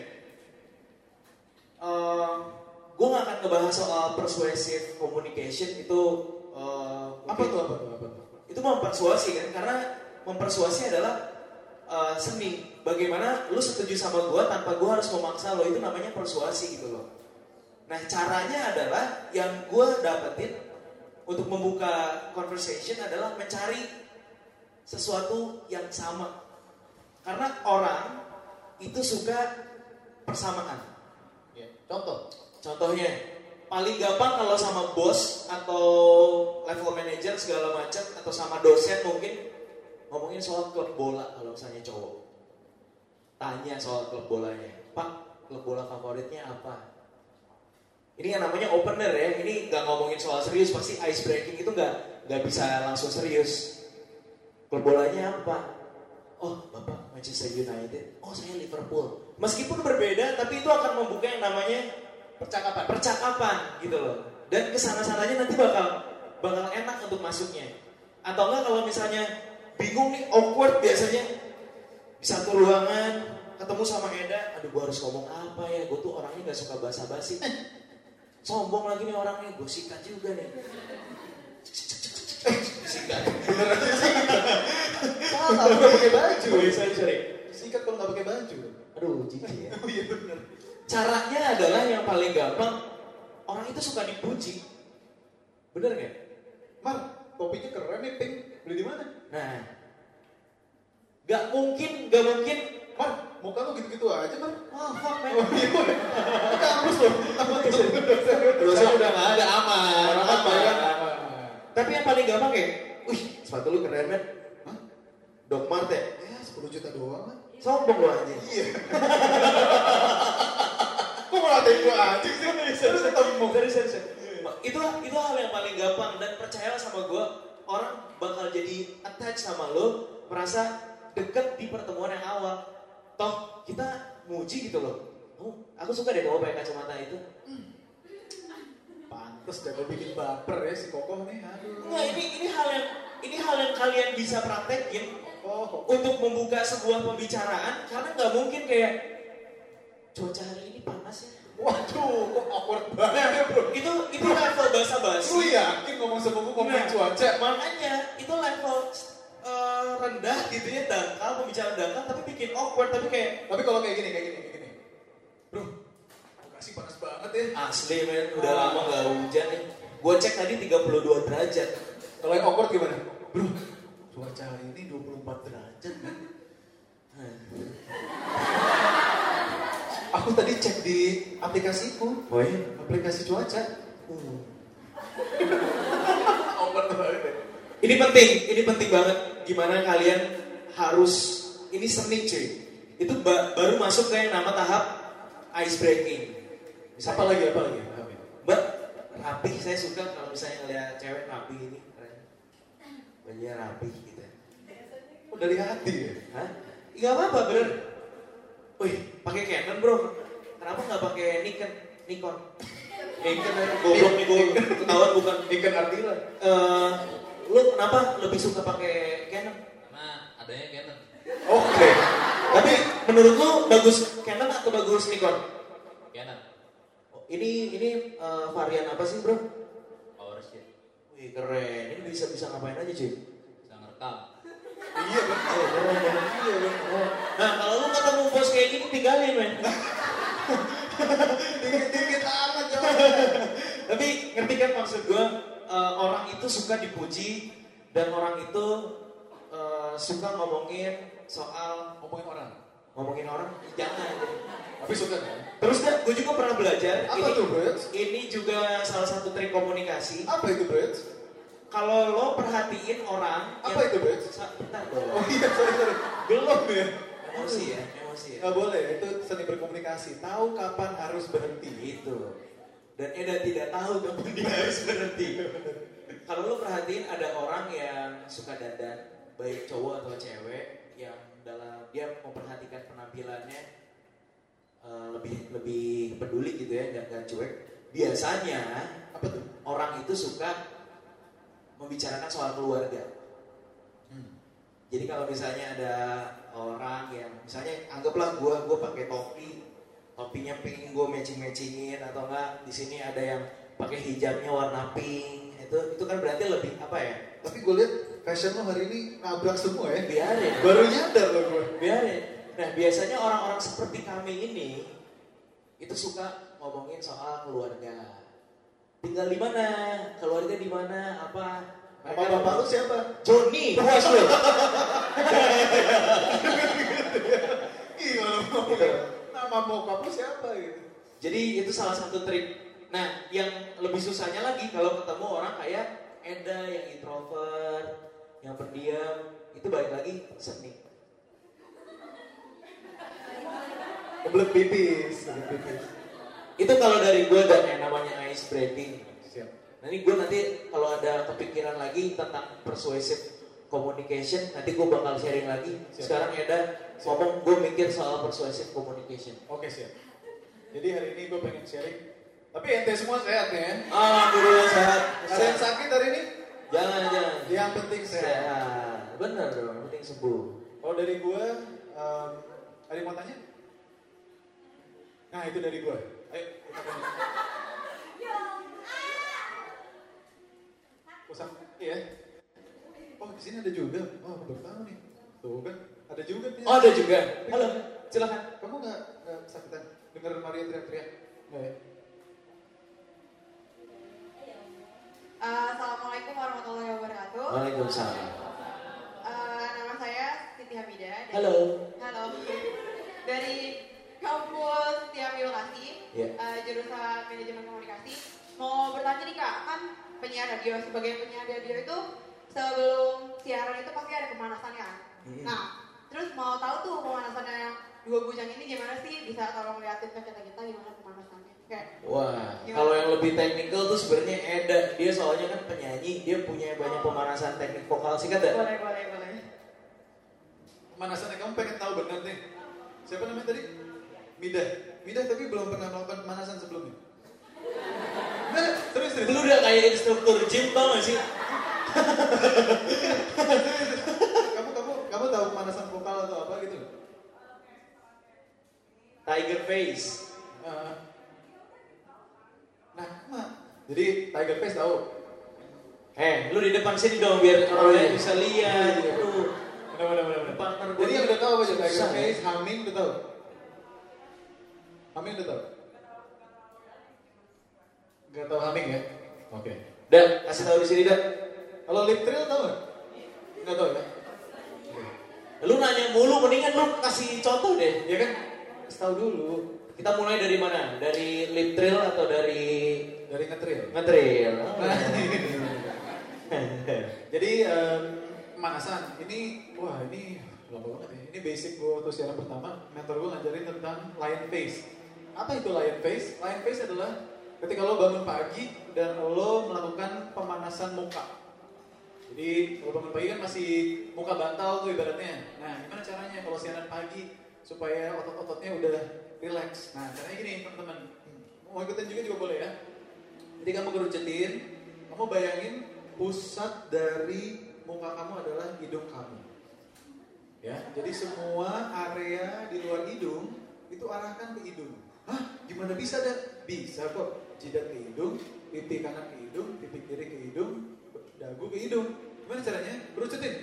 gue gak akan ngebahas soal persuasive communication itu eh, Apa tuh apa tuh apa tuh? itu mempersuasi kan karena mempersuasi adalah uh, seni bagaimana lu setuju sama gua tanpa gua harus memaksa lo itu namanya persuasi gitu loh nah caranya adalah yang gua dapetin untuk membuka conversation adalah mencari sesuatu yang sama karena orang itu suka persamaan Ya. Contoh. Contohnya, paling gampang kalau sama bos atau level manager segala macam atau sama dosen mungkin ngomongin soal klub bola kalau misalnya cowok. Tanya soal klub bolanya. Pak, klub bola favoritnya apa? Ini yang namanya opener ya. Ini nggak ngomongin soal serius, pasti ice breaking itu nggak nggak bisa langsung serius. Klub bolanya apa? Oh, Bapak Manchester United. Oh, saya Liverpool. Meskipun berbeda, tapi itu akan membuka yang namanya Percakapan. percakapan gitu loh. Dan ke sana sananya nanti bakal bakal enak untuk masuknya. Atau enggak kalau misalnya bingung nih awkward biasanya di satu ruangan ketemu sama Eda, aduh gua harus ngomong apa ya? Gue tuh orangnya gak suka basa-basi. Sombong lagi nih orangnya, gue sikat juga nih. Sikat. Salah, lu nggak pakai baju. Sorry, sorry. Sikat kalau nggak pakai baju. Aduh, jijik ya. Oh iya benar. Caranya adalah yang paling gampang, orang itu suka dipuji. Bener nggak? Mar, topinya keren nih, pink. Beli di mana? Nah, gak mungkin, gak mungkin. Mar, muka lu gitu-gitu aja, Mar. Oh, fuck man. Oh iya. Kampus loh. Dosa udah gak ada, aman. Aman. bayar. Tapi yang paling gampang kayak, wih, sepatu lu keren man. Doc Mart ya? Ya, 10 juta doang, Man. Sombong lu anjing. Iya. Kok ngelatain gua anjing sih? Terus ketemu. Serius, serius, serius. Itu, itu hal yang paling gampang dan percayalah sama gue, orang bakal jadi attach sama lo, merasa deket di pertemuan yang awal. Toh kita muji gitu loh. Oh, aku suka deh bawa pakai kacamata itu. Pantes dah gua bikin baper ya si Kokoh nih. Aduh. Enggak, ini ini hal yang ini hal yang kalian bisa praktekin Oh, untuk membuka sebuah pembicaraan karena nggak mungkin kayak cuaca hari ini panas ya. waduh, kok awkward banget ya bro. Itu itu level bahasa Lu basi. yakin ngomong sama gua ngomongin Nah, cuaca? Makanya itu level eh, rendah gitu ya dangkal pembicaraan dangkal tapi bikin awkward tapi kayak Tapi kalau kayak gini, kayak gini, kayak gini. Bro, Bekasi panas banget ya. asli men udah lama nggak hujan nih. Gue cek tadi 32 derajat. Kalau yang awkward gimana? Bro, cuaca hari ini 24 derajat kan? Aku tadi cek di aplikasiku, Oh iya? aplikasi cuaca. ya. Ini penting, ini penting banget. Gimana kalian harus ini seni cuy. Itu ba- baru masuk ke yang nama tahap ice breaking. Apa lagi, apa lagi? Apa lagi? Mbak, rapi saya suka kalau misalnya ngeliat cewek rapi ini. Bajunya rapi gitu. Oh, dari hati ya? Hah? Gak apa-apa bener. Wih, pakai Canon bro. Kenapa nggak pakai Nikon? Nikon. Nikon aja goblok nih gue. Ketahuan bukan. Ikan Ardila. Eh, lu kenapa lebih suka pakai Canon? Karena adanya Canon. Oke. Tapi menurut lu bagus Canon atau bagus Nikon? Canon. Oh, Ini ini eh, varian apa sih bro? Wih keren. Ini bisa bisa ngapain aja cuy? Bisa ngerekam. Iya betul. Iya betul. Nah kalau lu ketemu bos kayak gini tinggalin men. Dikit-dikit amat jawabannya. Tapi ngerti kan maksud gue orang itu suka dipuji dan orang itu eh, suka ngomongin soal Ngomongin orang. Ngomongin orang jangan. Tapi suka kan? Terus kan gue juga pernah belajar Apa ini tuh, Brad? ini juga salah satu trik komunikasi. Apa itu, Brad? Kalau lo perhatiin orang Apa itu, Brad? Bentar dong. Oh iya, sorry, sorry. Belum ya? Emosi ya, emosi ya. Nggak boleh, itu seni berkomunikasi. Tahu kapan harus berhenti. Gitu. Dan Eda tidak tahu kapan dia harus berhenti. Kalau lo perhatiin ada orang yang suka dandan, baik cowok atau cewek, yang dia memperhatikan penampilannya eh, lebih lebih peduli gitu ya, nggak nggak cuek. Biasanya Apa tuh? orang itu suka membicarakan soal keluarga. Hmm. Jadi kalau misalnya ada orang yang misalnya anggaplah gua gua pakai topi, topinya pink gue matching matchingin atau enggak di sini ada yang pakai hijabnya warna pink itu itu kan berarti lebih apa ya? Tapi gue lihat fashion lo hari ini nabrak semua ya. Biarin, Baru nyadar lo gue. biarin. Nah biasanya orang-orang seperti kami ini itu suka ngomongin soal keluarga. Tinggal di mana? Keluarga di mana? Apa? Nama bapak lu siapa? Joni, puas lu. Ngomong? Nama bokap lu siapa gitu? Jadi itu salah satu trik. Nah, yang lebih susahnya lagi kalau ketemu orang kayak Eda yang introvert, yang pendiam, itu balik lagi seni. Kebelet pipis, kebelet pipis. Itu kalau dari gue dan yang namanya ice breaking. Siap. Nah ini gue nanti kalau ada kepikiran lagi tentang persuasive communication, nanti gue bakal sharing lagi. Siap. Sekarang Eda ngomong gue mikir soal persuasive communication. Oke siap. Jadi hari ini gue pengen sharing Tapi ente semua sehat ya? Alhamdulillah sehat. Ada yang sakit hari ini? Jangan jangan. Yang penting sehat. Sehat. Benar dong. yang Penting sembuh. Kalau dari gua, em, ada yang mau tanya? Nah itu dari gua. Ayo kita tanya. Usah, iya. Oh di sini ada juga. Oh baru tahu nih. Tuh kan, ada juga. nih. Oh ada juga. Halo. Silakan. Kamu nggak kesakitan? Dengar Maria teriak-teriak? Nggak ya? Eh, Assalamualaikum warahmatullahi wabarakatuh. Waalaikumsalam. Eh, nama saya Siti Hamida. dari- Halo. Halo. Dari kampus Tiap Lokasi, Iya. eh, jurusan manajemen komunikasi. Mau bertanya nih kak, kan penyiar radio sebagai penyiar radio itu sebelum siaran itu pasti ada pemanasannya. Hmm. Nah, terus mau tahu tuh pemanasannya dua bujang ini gimana sih? Bisa tolong liatin ke kita kita gimana pemanasannya? Kayak Wah, Gimana? kalau yang lebih teknikal tuh sebenarnya Eda. Dia soalnya kan penyanyi, dia punya banyak pemanasan teknik vokal sih kan? boleh boleh boleh. Pemanasannya kamu pengen tahu benar nih. Siapa namanya tadi? Midah. Midah tapi belum pernah melakukan pemanasan sebelumnya. Nah, terus terus. Lu udah kayak instruktur gym tau gak sih? kamu kamu kamu tahu pemanasan vokal atau apa gitu? Tiger face. Nah, nah. jadi Tiger Face tahu. Eh, lu di depan sini dong biar Oh, orang lain iya. bisa lihat. Iya, iya. Lu Benar benar benar. Jadi yang udah tahu apa Tiger Susah, ya. Face, Humming udah tahu. Humming udah tahu. Gak tahu Humming ya? Oke. Dan kasih tahu di sini dah. Kalau lip trill tahu nggak? Nggak tahu ya? Lu nanya mulu, mendingan lu kasih contoh deh. Ya kan? Kasih tahu dulu. Kita mulai dari mana? Dari lip trill atau dari Dari ngetrill? Nah, Jadi em, pemanasan ini wah ini lama banget ya. Ini basic gue waktu siaran pertama, mentor gue ngajarin tentang lion face. Apa itu lion face? Lion face adalah ketika lo bangun pagi dan lo melakukan pemanasan muka. Jadi kalau bangun pagi kan masih muka bantal tuh ibaratnya. Nah gimana caranya kalau siaran pagi supaya otot-ototnya udah relax. Nah caranya gini teman-teman. Mau ikutin juga juga boleh ya. Jadi kamu kerucutin, kamu bayangin pusat dari muka kamu adalah hidung kamu. Ya, jadi semua area di luar hidung itu arahkan ke hidung. Hah, gimana bisa dah? Bisa kok. Jidat ke hidung, pipi kanan ke hidung, pipi kiri ke hidung, dagu ke hidung. Gimana caranya? Kerucutin.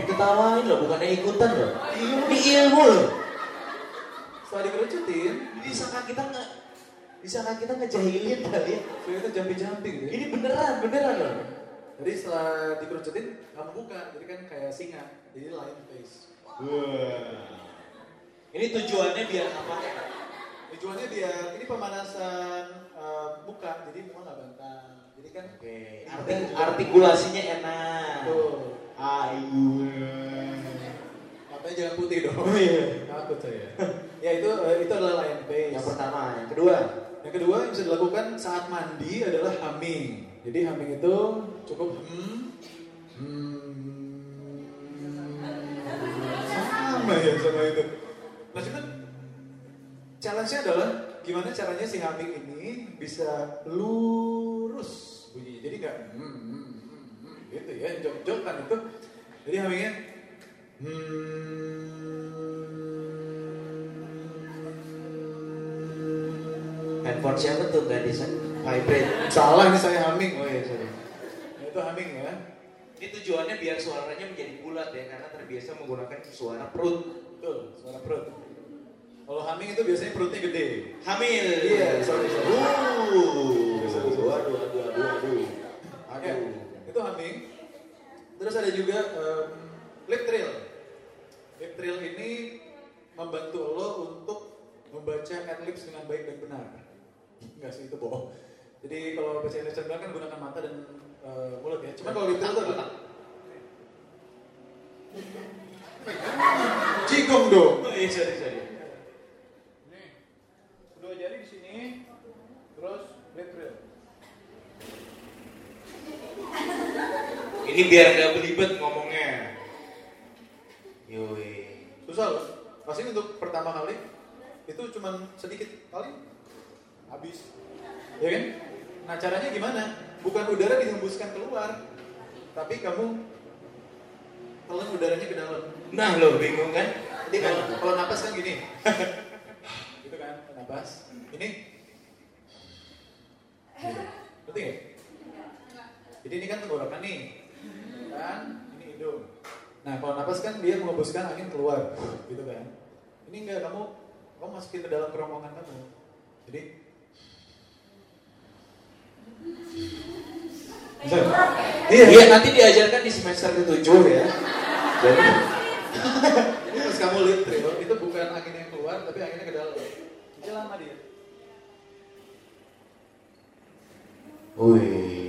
Diketawain loh, bukannya ikutan loh. Ini ilmu loh. Setelah dikerucutin, Disangka kita nggak, disangka kita ngejahilin kali ya. itu jumping-jumping gitu ya. Ini beneran, beneran loh. Jadi setelah dikerucutin, kamu buka. Jadi kan kayak singa. Jadi lion face. Ini tujuannya biar apa? Tujuannya biar ini pemanasan eh, muka, jadi muka nggak bantang. Jadi kan arti- artikulasinya enak. Tuh. Ayu. Matanya jangan putih dong. Oh iya. Takut saya. ya itu eh, itu adalah lion face. Yang pertama, yang kedua. Yang kedua yang bisa dilakukan saat mandi adalah humming. Jadi humming itu cukup hmm, hmm, sama ya sama itu. Nah cuman challenge-nya adalah gimana caranya si humming ini bisa lurus bunyinya. Jadi nggak hmm, hmm, hmm, gitu ya, jok-jokan itu. Jadi hummingnya hmm, Handphone siapa tuh nggak bisa vibrate? Salah ini saya humming. Oh iya, sorry. Nah, itu humming ya. Ini tujuannya biar suaranya menjadi bulat ya, karena terbiasa menggunakan suara perut. Betul, suara perut. Kalau humming itu biasanya perutnya gede. Hamil. Iya, sorry, sorry. Uh, Sorry, sorry. aduh, aduh, aduh, aduh. Ya, Aduh. Itu humming. Terus ada juga em, lip trill. Lip trill ini membantu lo untuk membaca adlibs dengan baik dan benar. Enggak sih itu bohong. Jadi kalau baca adlibs dengan benar kan gunakan mata dan eh, mulut ya. Cuma kalau lip trill itu adalah Cikung dong. Oh iya, sorry, sorry. Nih, kedua jari di sini, terus lip trill. Ini biar nggak belibet ngomongnya. Yoi. Susah pasti untuk pertama kali itu cuman sedikit paling habis. Ya kan? Nah caranya gimana? Bukan udara dihembuskan keluar, tapi kamu telan udaranya ke dalam. Nah lo bingung kan? Jadi kalau kalau napas kan gini, gitu kan, napas. Ini, Ngerti nggak? Jadi ini kan tenggorokan nih, kan? Ini hidung. Nah kalau napas kan dia mengembuskan angin keluar, gitu kan? Ini enggak kamu, kamu masukin ke dalam kerongkongan kamu. Jadi, Iya. Iya nanti diajarkan di semester ke-7 ya. Jadi pas kamu lihat itu bukan angin yang keluar, tapi anginnya ke dalam. Ini lama dia. Wih.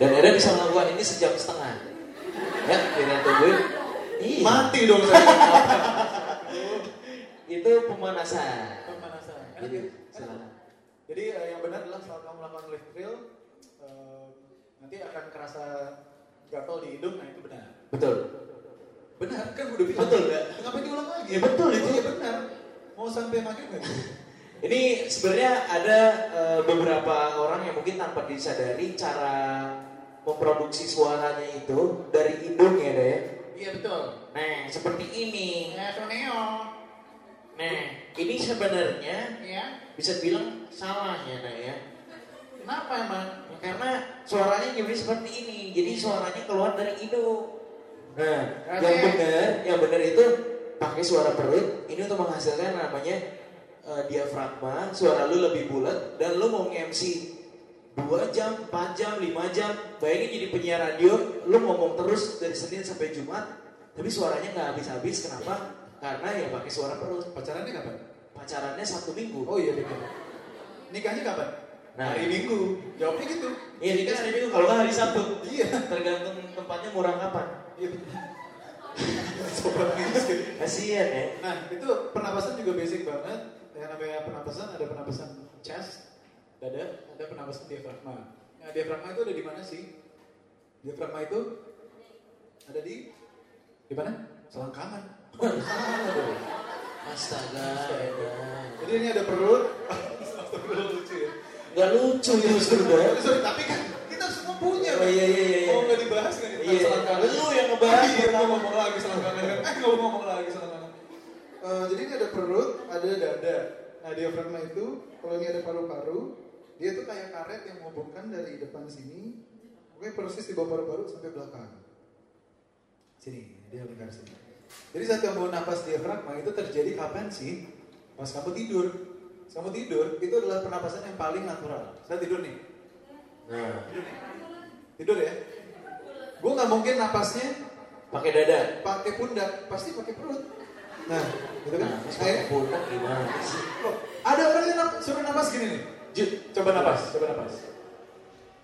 Dan Eda bisa melakukan ini sejam setengah. Ya, kita tungguin. Iya. Mati dong saya. Itu pemanasan. Pemanasan. Enak Jadi, ya? silakan. Jadi eh, yang benar adalah saat kamu melakukan lift drill, eh, nanti akan kerasa gatal di hidung, nah itu benar. Betul. Benar kan udah bilang. Betul, nggak? Ngapain diulang lagi? Ya, betul itu. Iya benar. Mau sampai makin nggak? Ini sebenarnya ada eh, beberapa orang yang mungkin tanpa disadari cara memproduksi suaranya itu dari hidung ya, Eda ya. Iya betul. Nah, seperti ini. Ya Soneo. Nah, ini sebenarnya Iya. bisa bilang salah ya, Nah ya. Kenapa emang? Karena suaranya jadi seperti ini. Jadi suaranya keluar dari hidung. Nah, Oke. yang benar, yang benar itu pakai suara perut. Ini untuk menghasilkan namanya eh, diafragma. Suara lu lebih bulat dan lu mau nge-MC 2 jam, 4 jam, 5 jam. Bayangin jadi penyiar radio, lu ngomong terus dari Senin sampai Jumat, tapi suaranya nggak habis-habis. Kenapa? Karena ya pakai suara perut. Pacarannya kapan? Pacarannya satu minggu. Oh iya betul. Nikahnya kapan? Nah. Hari Minggu. Jawabnya gitu. Iya, ini kan hari Minggu kalau nggak hari Sabtu. Iya. Tergantung tempatnya murah kapan. Iya. Sobat miskin. Kasian ya. Nah, itu pernapasan juga basic banget. Yang namanya pernapasan ada pernapasan chest, dada, ada pernapasan diafragma. Nah, diafragma itu ada di mana sih? Diafragma itu ada di di mana? Selangkangan. Dong. Astaga. Jadi ini ada perut. Astagfirullah lucu ya. Gak lucu ya Sorry, sudah. sorry, tapi kan kita semua punya. Oh iya iya iya. iya. Mau nggak dibahas nggak Iya, selangkangan? lu yang ngebahas, Iya, pertama. gua ngomong lagi selangkangan. Eh, nggak mau ngomong lagi selangkangan. Eh, jadi ini ada perut, ada dada. Nah, diafragma itu, kalau ini ada paru-paru, dia tuh kayak karet yang menghubungkan dari depan sini, pokoknya persis di bawah paru-paru sampai belakang. Sini, dia lingkar sini. Jadi saat kamu napas diafragma itu terjadi kapan sih? Pas kamu tidur. Kamu tidur, itu adalah pernapasan yang paling natural. Saya tidur nih. Nah, Tidur nih. Tidur ya. Gue nggak mungkin napasnya pakai dada. pakai pundak, pasti pakai perut. Nah, gitu kan? Nah, pakai pundak gimana sih? Loh, ada orang yang suruh napas gini nih. Jut, coba napas, coba napas.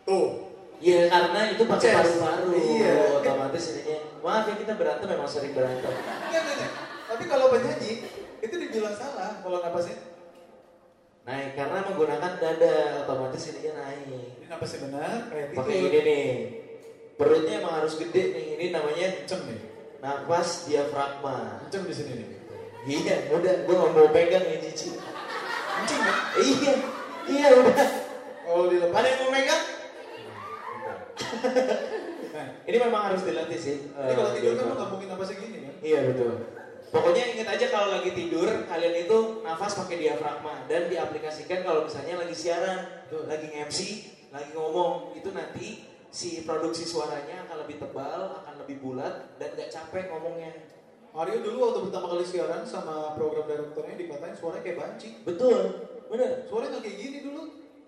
Tuh. Ya karena itu pakai paru-paru. Iya. Otomatis ininya. Maaf ya kita berantem memang sering berantem. Enggak, enggak. Tapi kalau penyanyi, itu dibilang salah kalau napasnya. Naik karena menggunakan dada, otomatis ininya naik. Ini napasnya benar, kayak Pakai tidur. ini nih. Perutnya emang harus gede nih. Ini namanya Kenceng nih. nafas diafragma. Kenceng di sini nih. Iya, udah. Gue gak mau pegang ya Cici. Kenceng ya? Iya, iya udah. Kalau dilepas. Ada yang mau megang? Ini memang harus dilatih sih. jadi kalau eh, tidur kan nggak mungkin napasnya gini kan? Iya betul. Pokoknya ingat aja kalau lagi tidur kalian itu nafas pakai diafragma dan diaplikasikan kalau misalnya lagi siaran, lagi MC, lagi ngomong itu nanti si produksi suaranya akan lebih tebal, akan lebih bulat dan gak capek ngomongnya. Mario dulu waktu pertama kali siaran sama program direkturnya dikatain suaranya kayak banci. Betul, bener. Suaranya nggak kayak gini dulu.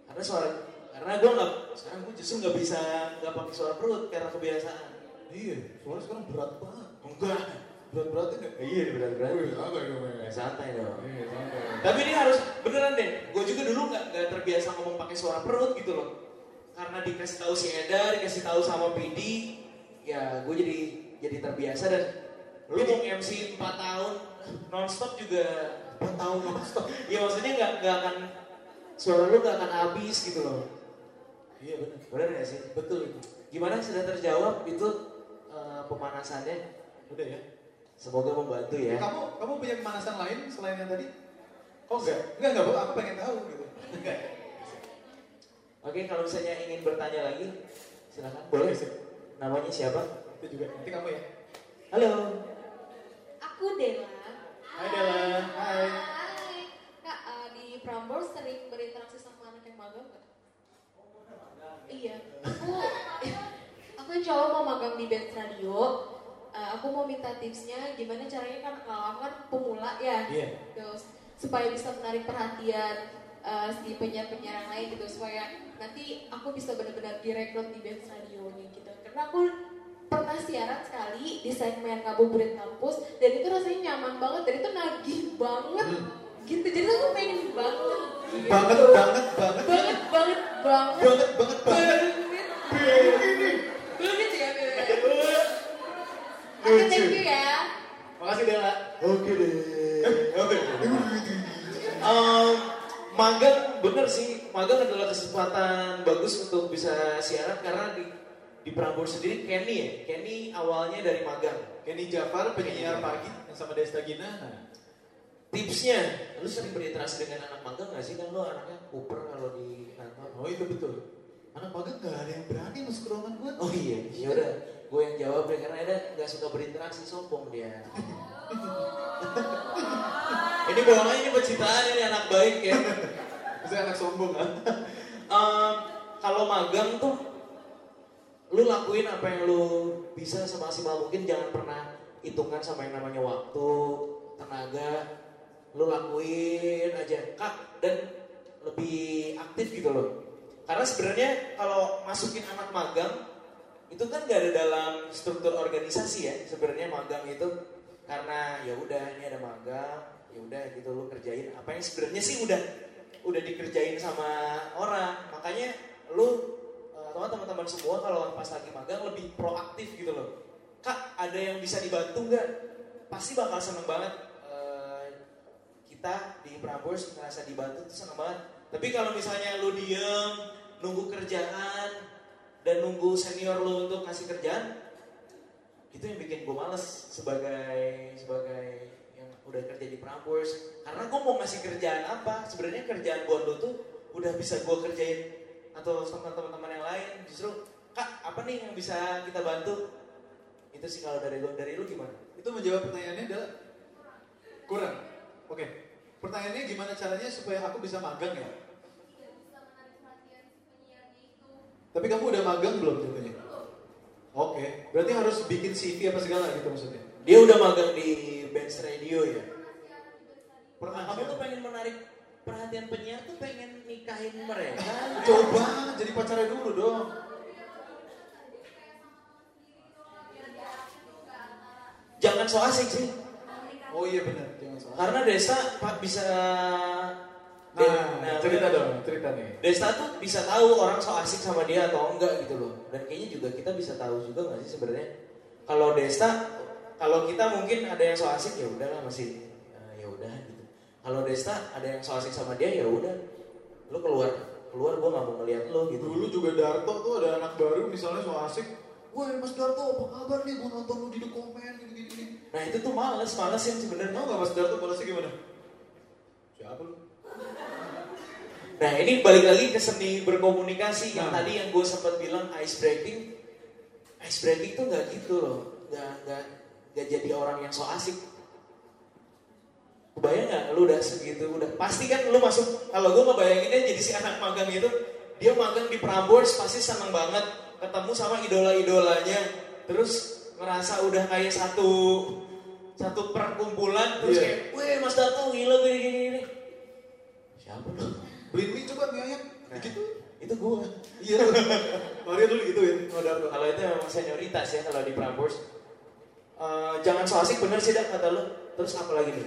Karena suara karena gue nggak sekarang gue justru nggak bisa nggak pakai suara perut karena kebiasaan. Iya, suara sekarang berat banget. Enggak. Berat-beratnya nggak? Iya berat-berat. Wih, santai dong, ya. Santai dong. Iya, santai. Tapi ini harus beneran deh. Gue juga dulu nggak nggak terbiasa ngomong pakai suara perut gitu loh. Karena dikasih tahu si Eda, dikasih tahu sama PD, ya gue jadi jadi terbiasa dan lu mau MC 4 tahun nonstop juga 4 tahun nonstop. ya maksudnya nggak nggak akan suara lu nggak akan habis gitu loh. Iya benar. Bener gak sih? Betul itu. Gimana sudah terjawab itu eh, pemanasannya? Udah ya. Semoga membantu ya. Kamu kamu punya pemanasan lain selain yang tadi? Oh enggak, enggak enggak, Bu. aku pengen tahu gitu. Enggak. Oke, kalau misalnya ingin bertanya lagi, silakan. Boleh? Namanya siapa? Itu juga. Nanti kamu ya. Halo. Aku Dela. Hai Dela. Hai. Hai. Kak, eh, di Prambors sering berinteraksi sama anak yang magang nggak? Iya. Aku, aku Allah mau magang di band radio. Eh, aku mau minta tipsnya gimana caranya kan kalau aku kan pemula ya. Iya. Terus supaya bisa menarik perhatian eh, si penyiar-penyiar lain gitu supaya nanti aku bisa benar-benar direkrut di band radionya gitu. Karena aku pernah siaran sekali di segmen ngabuburit kampus dan itu rasanya nyaman banget dan itu nagih banget gitu jadi aku pengen banget gitu. Banget banget banget. banget banget banget Banget banget banget. banget ya Oke, thank you ya. Makasih Dela. Oke deh. Oke. Em, magang bener sih, magang adalah kesempatan bagus untuk bisa siaran karena di di Prambors sendiri Kenny ya, Kenny awalnya dari magang. Kenny Jafar penyiar pagi yang sama Desta Gina. Nah, Tipsnya, lu sering berinteraksi dengan anak magang gak sih? Kan lu anaknya kuper kalau di kantor. oh itu betul. Anak magang nggak ada yang berani masuk ke ruangan gue. Oh iya, ya udah, gue yang jawab deh karena dia nggak suka berinteraksi sombong dia. ini bawahnya ini pencitraan ini anak baik ya. Saya anak sombong kan. Em, kalau magang tuh lu lakuin apa yang lu bisa semaksimal mungkin jangan pernah hitungan sama yang namanya waktu tenaga. Lu lakuin aja. Kak dan lebih aktif gitu loh. Karena sebenarnya kalau masukin anak magang itu kan gak ada dalam struktur organisasi ya sebenarnya magang itu. Karena ya udah ini ada magang ya udah gitu lu kerjain. Apa yang sebenarnya sih udah udah dikerjain sama orang. Makanya lu teman teman-teman semua kalau pas lagi magang lebih proaktif gitu loh. Kak ada yang bisa dibantu nggak? Pasti bakal seneng banget. Eh, kita di Prambors merasa dibantu tuh seneng banget. Tapi kalau misalnya lu diem nunggu kerjaan dan nunggu senior lu untuk ngasih kerjaan itu yang bikin gue males sebagai sebagai yang udah kerja di Prambors. Karena gue mau ngasih kerjaan apa? Sebenarnya kerjaan buat lo tuh udah bisa gue kerjain atau sama teman-teman yang lain justru kak apa nih yang bisa kita bantu itu sih kalau dari lo dari lo gimana Itu menjawab pertanyaannya adalah kurang. Oke. Pertanyaannya gimana caranya supaya aku bisa magang ya? Tapi kamu udah magang belum jatuhnya? Oke, berarti harus bikin CV apa segala gitu maksudnya? dia udah magang di Benz Radio ya Pernah kamu tuh pengen menarik perhatian penyiar tuh pengen nikahin mereka Coba jadi pacarnya dulu dong. jangan so asik sih Oh iya benar, jangan salah. karena Desa pak bisa Nah, cerita dong, cerita nih. Desta tuh bisa tahu orang so asik sama dia atau enggak gitu loh. Dan kayaknya juga kita bisa tahu juga nggak sih sebenarnya. Kalau Desta, kalau kita mungkin ada yang so asik ya udahlah masih eh, ya udah gitu. Kalau Desta ada yang so asik sama dia ya udah. Lu keluar, keluar gua nggak mau ngeliat lu gitu. Dulu juga Darto tuh ada anak baru misalnya so asik. Wah Mas Darto apa kabar nih? Gue nonton lu di The Comment. Nah itu tuh males, males yang sebenarnya. Tahu nggak Mas Darto balasnya gimana? Siapa lu? Nah ini balik lagi ke seni berkomunikasi yang Nah. tadi yang gue sempat bilang ice breaking. Ice breaking tuh nggak gitu loh, nggak nggak nggak jadi orang yang so asik. Kebayang nggak? Lu udah segitu, udah pasti kan lu masuk. Kalau gue ngebayanginnya jadi si anak magang itu, dia magang di Prambors pasti seneng banget ketemu sama idola-idolanya, terus ngerasa udah kayak satu satu perkumpulan terus Iya. kayak, weh Mas Dato gila gini gini gini. Siapa lu? Beliin mie coba mie ayam. Nah, Dikit. itu gua. Iya. Mario dulu. Oh Darto. Kalau itu memang senioritas ya kalau di Prambors. Eh, jangan so asik bener sih dah kata lu. Terus apa lagi nih?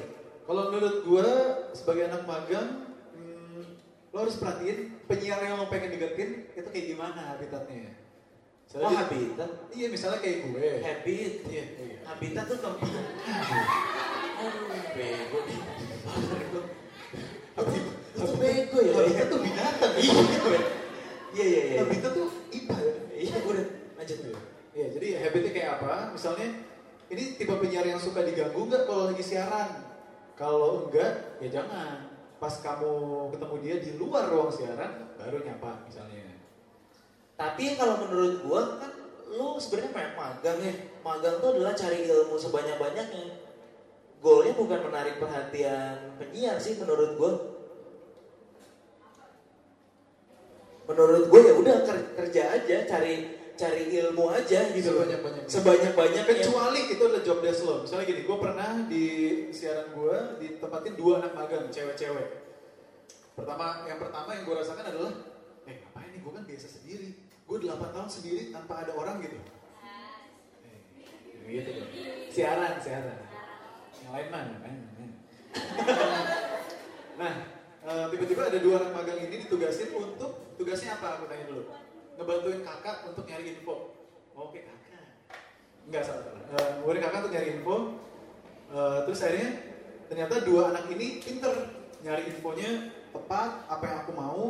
Kalau menurut gua sebagai anak magang, hmm, lo harus perhatiin penyiar yang lo pengen deketin itu kayak gimana habitatnya. Misalnya Oh habitat. Iya misalnya kayak gue. Habit. Iya, iya. Habitat tuh tempat. Bego. Itu bego ya. Habitat tuh binatang. Iya, iya, iya. iya. Habitat tuh IPA ya. Iya, udah lanjut. Iya, jadi habitnya kayak apa? Misalnya ini tipe penyiar yang suka diganggu nggak kalau lagi siaran? Kalau enggak, ya jangan. Pas kamu ketemu dia di luar ruang siaran, baru nyapa misalnya. Tapi kalau menurut gua kan lu sebenarnya main magang ya. Magang tuh adalah cari ilmu sebanyak-banyaknya. Goalnya bukan menarik perhatian penyiar sih menurut gua. Menurut gua ya udah ker- kerja aja, cari cari ilmu aja gitu loh. Sebanyak-banyaknya. Sebanyak-banyaknya. Kecuali itu adalah job desk lo. Misalnya gini, gue pernah di siaran gue ditempatin dua anak magang, cewek-cewek. Pertama, yang pertama yang gue rasakan adalah, eh ngapain nih, gue kan biasa sendiri. Gue 8 tahun sendiri tanpa ada orang gitu. Eh, gitu dong. Siaran, siaran. Yang lain mana? kan? nah, eh, tiba-tiba ada dua anak magang ini ditugasin untuk, tugasnya apa aku tanya dulu. Ngebantuin kakak untuk nyari info. Oke kakak. Enggak salah. ngebantuin kakak untuk nyari info. Eh, terus akhirnya ternyata dua anak ini pinter nyari infonya tepat apa yang aku mau.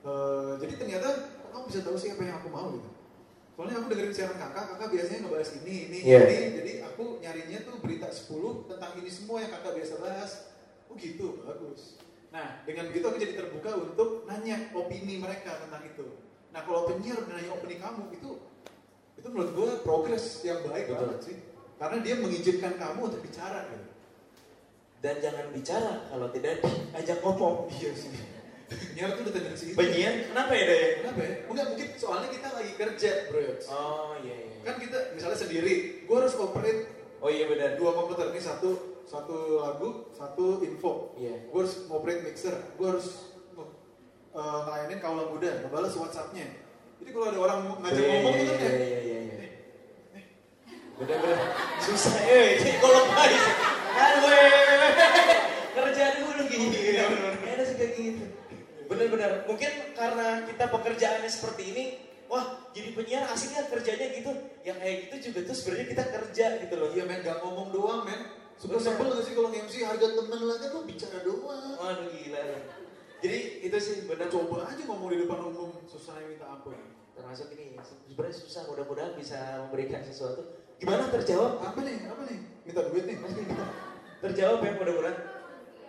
Eh, jadi ternyata kok kamu bisa tahu sih apa yang aku mau gitu. Soalnya aku dengerin siaran kakak, kakak biasanya ngebahas ini, ini, Iya. ini. Jadi aku nyarinya tuh berita 10 tentang ini semua yang kakak biasa bahas. Oh gitu, bagus. Nah, dengan begitu aku jadi terbuka untuk nanya opini mereka tentang itu. Nah, kalau penyiar nanya opini kamu itu itu menurut gue progres yang baik Betul. banget sih. Karena dia mengizinkan kamu untuk bicara gitu. Dan jangan bicara kalau tidak diajak ngomong. Iya sih. Penyiar tuh udah tendensi itu. Penyiar, kenapa ya Daya? Kenapa ya? Enggak, mungkin soalnya kita lagi kerja, bro. Oh iya iya. Kan kita misalnya sendiri, gue harus operate Oh iya benar. dua komputer ini satu satu lagu, satu info. Iya. Gue harus operate mixer, gue harus uh, ngelayanin kaula muda, ngebales WhatsAppnya. Jadi kalau ada orang ngajak Iya, ngomong tuh kan iya, ya, iya, iya, iya. Bener-bener susah eh ini kalau baik. Aduh, weh, weh, weh. kerja dulu gitu. Iya, bener-bener. Ada sih kayak gitu. Bener-bener. Mungkin karena kita pekerjaannya seperti ini, wah jadi penyiar asiknya kerjanya gitu. Yang kayak gitu juga tuh sebenarnya kita kerja gitu loh. iya men, gak ngomong doang men. Suka sebel gak sih kalau nge-MC harga temen lah kan lo bicara doang. Waduh gila. Jadi itu sih bener Coba aja ngomong di depan umum, susah minta ampun. termasuk ini sebenarnya susah mudah-mudahan bisa memberikan sesuatu. Gimana terjawab? Apa nih, apa nih? Minta duit nih. terjawab ya mudah-mudahan.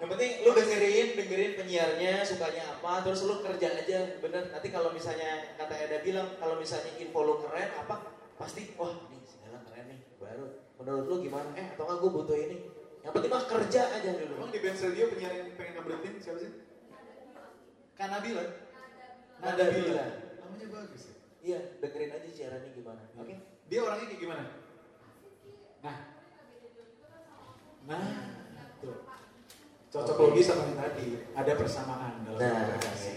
Yang penting lu dengerin dengerin penyiarnya sukanya apa terus lu kerja aja bener nanti kalau misalnya kata Eda bilang kalau misalnya info lu keren apa? Pasti wah ini segala keren nih baru. Menurut lu gimana? Eh atau enggak gue butuh ini. Yang penting mah kerja aja dulu. Emang di Benz Radio penyiar yang pengen ngebretin siapa sih? Kanabila. Nada Bila. Namanya bagus ya. iya dengerin aja siarannya gimana oke Dia orangnya kayak gimana? Nah. Nah. Tuh. Cocok logi sama yang tadi. Ada persamaan dalam Nah, komunikasi.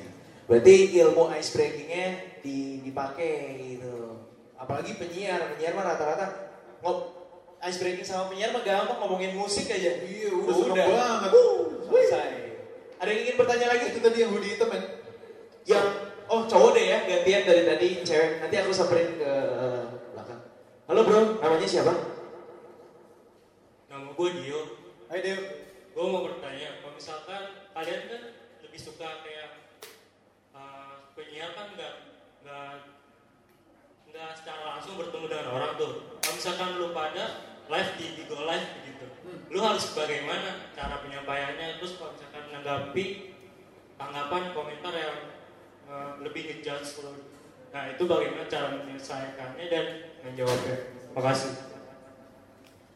berarti ilmu ice breakingnya di, dipakai gitu. Apalagi penyiar, penyiar mah rata-rata ngob ice breaking sama penyiar mah gampang ngomongin musik aja. Iya, udah seneng banget. Wuh, selesai. Ada yang ingin bertanya lagi? Itu tadi yang hoodie hitam kan? Yang oh cowok deh ya gantian dari tadi cewek. Nanti aku samperin ke eh, belakang. Halo bro, namanya siapa? Nama gue Dio. Hai Dew. Gue mau bertanya, kalau misalkan kalian kan lebih suka kayak uh, penyiar kan nggak nggak nggak secara langsung bertemu dengan orang tuh. Kalau misalkan lu pada live di Bigo Live begitu, lu harus bagaimana cara penyampaiannya? Terus kalau misalkan menanggapi tanggapan komentar yang uh, lebih ngejudge lu. Nah itu bagaimana cara menyelesaikannya dan menjawabnya? Makasih.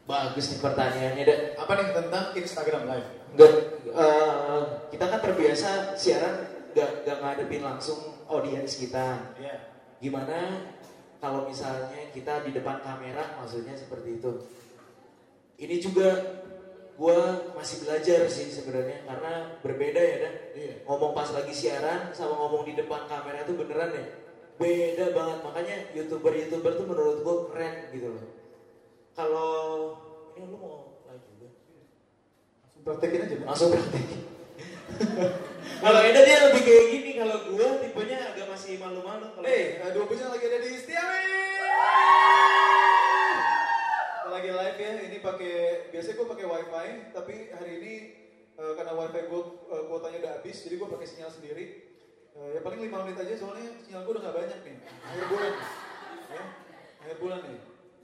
Bagus nih pertanyaannya. Dan Apa nih tentang Instagram Live? Nggak, eh, kita kan terbiasa siaran gak, gak ngadepin langsung audiens kita. Iya. Gimana kalau misalnya kita di depan kamera, maksudnya seperti itu. Ini juga gue masih belajar sih sebenarnya karena berbeda ya dan Iya. ngomong pas lagi siaran sama ngomong di depan kamera itu beneran ya beda banget makanya youtuber youtuber tuh menurut gue keren gitu loh. Kalau ini lu mau live juga? Langsung praktekin aja. Langsung praktek. kalau Eda dia lebih kayak gini, kalau gua tipenya agak masih malu-malu. Kalau Eh, dua bujang lagi ada di Setiawi. Lagi live ya, ini pakai biasanya gue pakai wifi, tapi hari ini eh, karena wifi gue eh, kuotanya udah habis, jadi gue pakai sinyal sendiri. Eh, ya paling 5 menit aja soalnya sinyal gue udah gak banyak nih. Akhir bulan, ya, akhir bulan nih.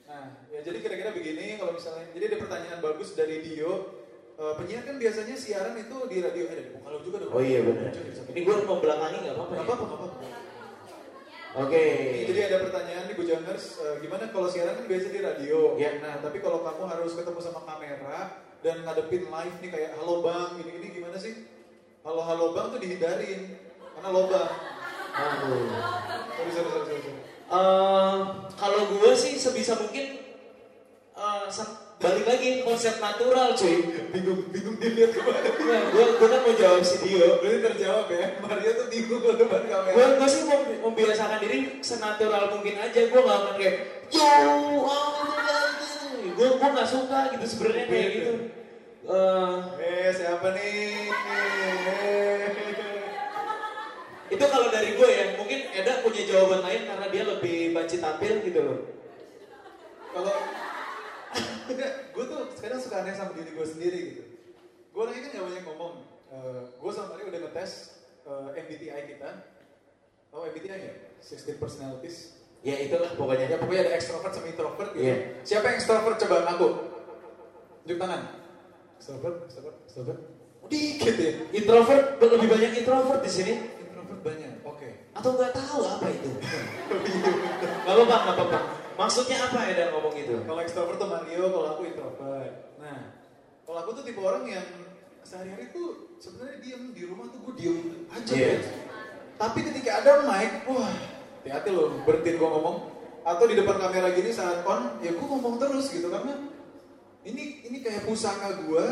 Nah, ya jadi kira-kira begini kalau misalnya, jadi ada pertanyaan bagus dari Dio. Eh, penyiar kan biasanya siaran itu di radio, eh dari kalau juga dong. Oh iya benar. Ini gue mau belakangi nggak apa-apa Gak ya? apa-apa, gak apa-apa. Oke. Jadi ada pertanyaan nih Bujangers, eh, gimana kalau siaran kan biasa di radio. Ya. Nah, tapi kalau kamu harus ketemu sama kamera dan ngadepin live nih kayak halo bang, ini ini gimana sih? Halo halo bang tuh dihindarin karena lobang. Aduh. Sorry sorry sorry sorry. Eh, kalau gue sih sebisa mungkin eh, sa- balik lagi konsep natural cuy. Bingung bingung dia lihat ke mana. Nah, gue gue kan mau jawab si Dio. Berarti terjawab ya. Mario tuh bingung kalau depan kamera. Gue gue sih mau membiasakan diri senatural mungkin aja. Gue gak akan kayak yo, gue gue nggak suka gitu sebenarnya kayak gitu. Eh, Eh siapa nih? Eh. itu kalau dari gue ya, mungkin Eda punya jawaban lain karena dia lebih banci tampil gitu loh. Kalau gue tuh sekarang suka aneh sama diri gue sendiri gitu. Gue orangnya kan gak banyak ngomong. gue sama Mario udah ngetes eh, MBTI kita. Oh MBTI ya? 16 personalities. Ya itulah pokoknya. Ya pokoknya ada extrovert sama introvert gitu. Iya. Siapa yang extrovert coba ngaku? Tunjuk tangan. Extrovert, extrovert, extrovert. Dikit ya. Introvert lebih banyak introvert di sini. Introvert banyak. Oke. Atau nggak tahu apa itu? Gak apa-apa, gak apa-apa. Maksudnya apa Eda ngomong gitu? Kalau extrovert tuh Mario, kalau aku introvert. Nah, kalau aku tuh tipe orang yang sehari-hari tuh sebenarnya diem di rumah tuh gue diem aja Iya. ya. Tapi ketika ada mic, wah, hati-hati loh, berhentiin gue ngomong. Atau di depan kamera gini saat on, ya gue ngomong terus gitu karena ini ini kayak pusaka gue,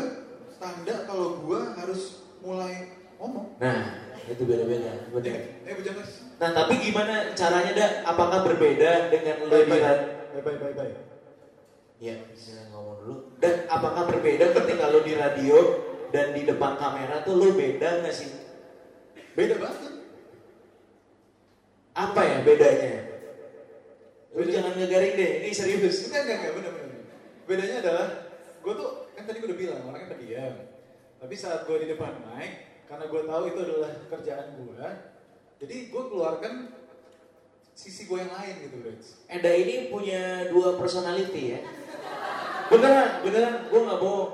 tanda kalau gue harus mulai ngomong. Nah, itu beda-beda. Ya, eh bujangers. Nah, tapi gimana caranya, Da? Apakah berbeda dengan lo di bye bye bye bye. Ya, bisa ngomong dulu. Dan apakah berbeda ketika lo di radio dan di depan kamera tuh lo beda nggak sih? Beda banget. Apa ya bedanya? Lo jangan ngegaring deh, ini serius. Enggak, enggak, enggak, bener, bener. Bedanya adalah, gue tuh, kan tadi gue udah bilang, orangnya pendiam. Tapi saat gue di depan mic, karena gue tahu itu adalah kerjaan gue, jadi gue keluarkan sisi gue yang lain gitu, Reds. Eda ini punya dua personality ya. Beneran, beneran, gue nggak bohong.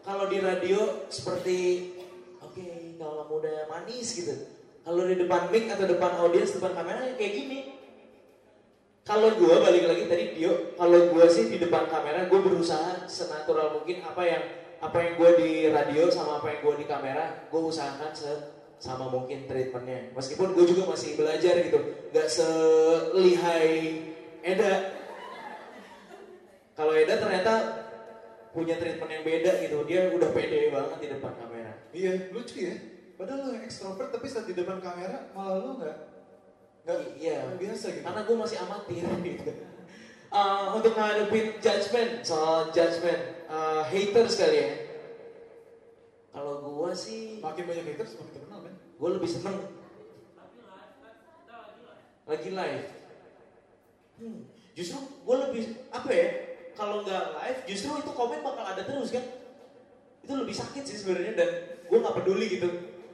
Kalau di radio seperti, oke, kalau kamu udah manis gitu. Kalau di depan mic atau depan audiens, depan kamera ya kayak gini. Kalau gue balik lagi tadi Dio, kalau gue sih di depan kamera gue berusaha senatural mungkin apa yang apa yang gue di radio sama apa yang gue di kamera gue usahakan se sama mungkin treatmentnya. Meskipun gue juga masih belajar gitu, nggak selihai Eda. Kalau Eda ternyata punya treatment yang beda gitu, dia udah pede banget di depan kamera. Iya, lucu ya. Padahal lo yang ekstrovert, tapi saat di depan kamera, malah lo nggak, nggak Iya. biasa gitu. Karena gue masih amatir gitu. Uh, untuk ngadepin judgment soal judgment uh, haters kali ya. Kalau gue sih, Makin banyak haters, makin? Gue lebih seneng lagi live. Hmm, justru gue lebih apa ya? Kalau nggak live, justru itu komen bakal ada terus kan? Itu lebih sakit sih sebenarnya dan gue nggak peduli gitu.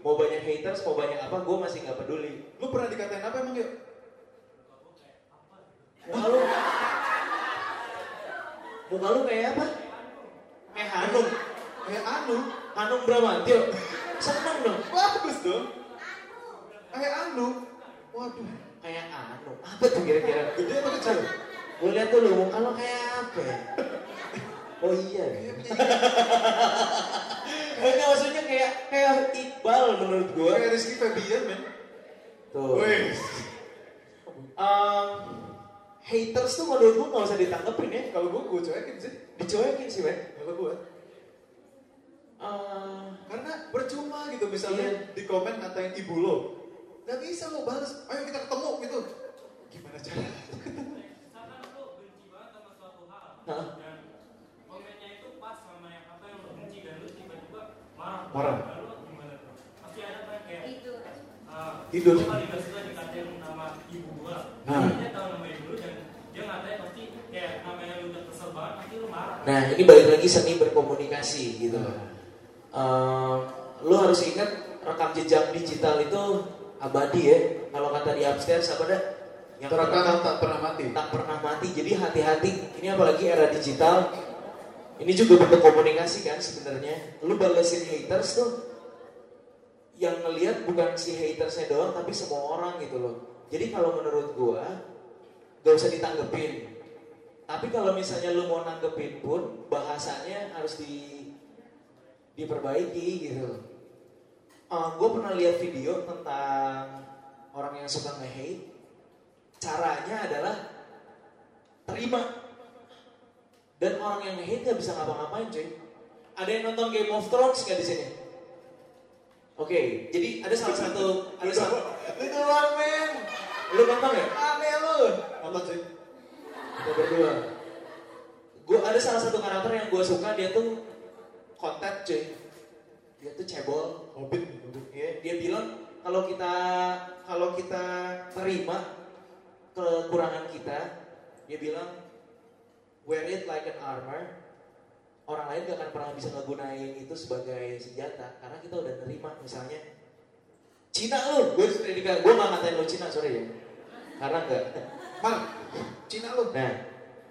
Mau banyak haters, mau banyak apa, gue masih nggak peduli. Lo pernah dikatain apa emang? Muka lu Muka lu kayak apa? Kayak Hanum Kayak Anu, Hanum Bramantio Seneng dong. Bagus dong. Kayak Anu, waduh, Kayak Anu. Apa tuh kira-kira? gede apa kecil? Gue lihat dulu muka lu kayak apa ya? Oh iya. Kayak penyanyi, Enggak maksudnya kayak Kayak Iqbal menurut gue kayak Rizky Febian men. Tuh. Wih, Ehm, Haters tuh menurut gue gak usah ditanggepin ya. Kalau gue gue cuekin sih. Dicuekin sih men Kalau gue, Ehm, karena percuma gitu misalnya Iya. di komen ngatain ibu lo, nggak bisa lo balas. Ayo kita ketemu gitu. Gimana cara? Misalkan lu benci banget sama suatu hal Hah? dan komennya itu pas sama yang apa yang lu benci dan lu tiba-tiba marah. Marah. Lalu gimana tuh? Pasti ada kan kayak Itu. ah, Tidur. gua kali gak suka dikatain nama ibu gua. Nah. Dia tahu nama ibu lu dan dia ngatain pasti kayak namanya lu udah kesel banget pasti lu marah. Nah ini balik lagi seni berkomunikasi gitu Ehm, Lu harus ingat rekam jejak digital itu abadi ya Kalau kata di upstairs apa dah? yang Terekam tak pernah mati. tak pernah mati. Jadi hati-hati. Ini apalagi era digital. Ini juga bentuk komunikasi kan sebenarnya. Lu balesin haters tuh yang ngelihat bukan si hatersnya doang tapi semua orang gitu loh. Jadi kalau menurut gua gak usah ditanggepin. Tapi kalau misalnya lu mau nanggepin pun bahasanya harus di diperbaiki gitu. gue pernah lihat video tentang orang yang suka nge-hate. Caranya adalah terima. Dan orang yang nge-hate gak bisa ngapa-ngapain cuy. Ada yang nonton Game of Thrones gak di sini? Oke, jadi ada salah satu ada satu Itu doang men. lu nonton ya? Aneh lu. Nonton sih. Kita berdua. Gue ada salah satu karakter yang gue suka dia tuh konten cuy. Dia tuh cebol. Hobbit. Ya, dia bilang kalau kita kalau kita terima kekurangan kita, dia bilang wear it like an armor. Orang lain gak akan pernah bisa ngegunain itu sebagai senjata karena kita udah nerima misalnya Cina lu, gue gue gak ngatain lu Cina sorry ya, karena enggak. Mar, Cina lu. Nah,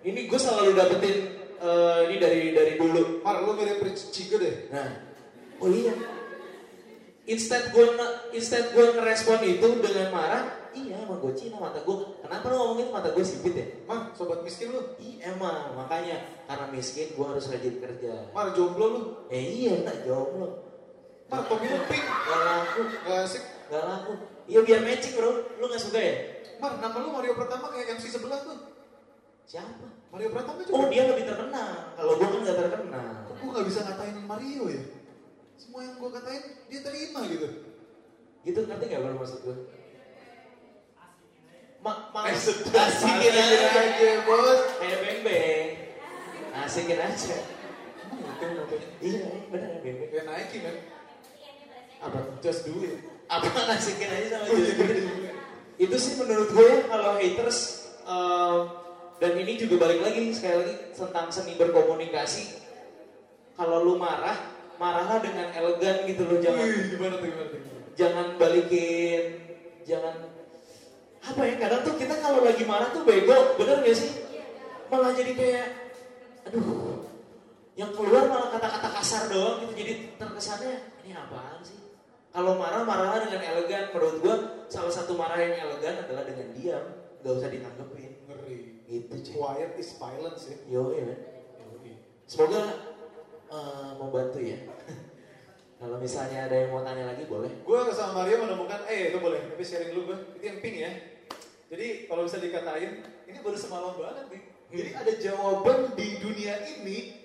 ini gue selalu dapetin eh, ini dari dari dulu. Mar, lu mirip Rich Chico deh. Nah, oh iya. Instead gue instead gue ngerespon itu dengan marah, iya emang gue Cina mata gue. Kenapa lu ngomongin mata gue sipit ya? Mar, sobat miskin lu. Iya emang, makanya karena miskin gue harus rajin kerja. Mar, jomblo lu. Eh iya, tak jomblo. Mar, topi lu pink. Gak laku, Gak asik. gak laku. Iya biar matching bro, lu gak suka ya? Mar, nama lu Mario pertama kayak MC sebelah tuh. Siapa? Mario Pratama juga. Oh dia lebih terkenal, kalau gue kan gak terkenal. Kok gue gak bisa ngatain Mario ya? Semua yang gue katain, dia terima gitu. Gitu ngerti gak bro maksud gue? Ma Eh, maksud sedap. asikin Asikin aja. aja, bos. Kayak beng-beng. Asikin aja. Itu? Iya, bener ya beng-beng. Kayak Nike kan? Apa? Just do it. Apa asikin aja sama Oh, iya, Justin? iya. Itu sih menurut gue ya, kalau haters em, dan ini juga balik lagi sekali lagi tentang seni berkomunikasi. Kalau lu marah, marahlah dengan elegan gitu loh, jangan Wih, gimana tuh, gimana tuh? jangan balikin, jangan apa ya kadang tuh kita kalau lagi marah tuh bego, bener gak sih? Malah jadi kayak, aduh, yang keluar malah kata-kata kasar doang gitu, jadi terkesannya ini apaan sih? Kalau marah marahlah dengan elegan, menurut gua salah satu marah yang elegan adalah dengan diam, gak usah ditanggepin, Ngeri. Gitu cuy. Quiet is violence ya. Yo, iya men. Semoga eh, membantu ya. Kalau misalnya ada yang mau tanya lagi boleh. Gue sama Mario menemukan, eh itu boleh, tapi sharing dulu gue. Itu yang pink ya. Jadi kalau bisa dikatain, ini baru semalam banget nih. Jadi ada jawaban di dunia ini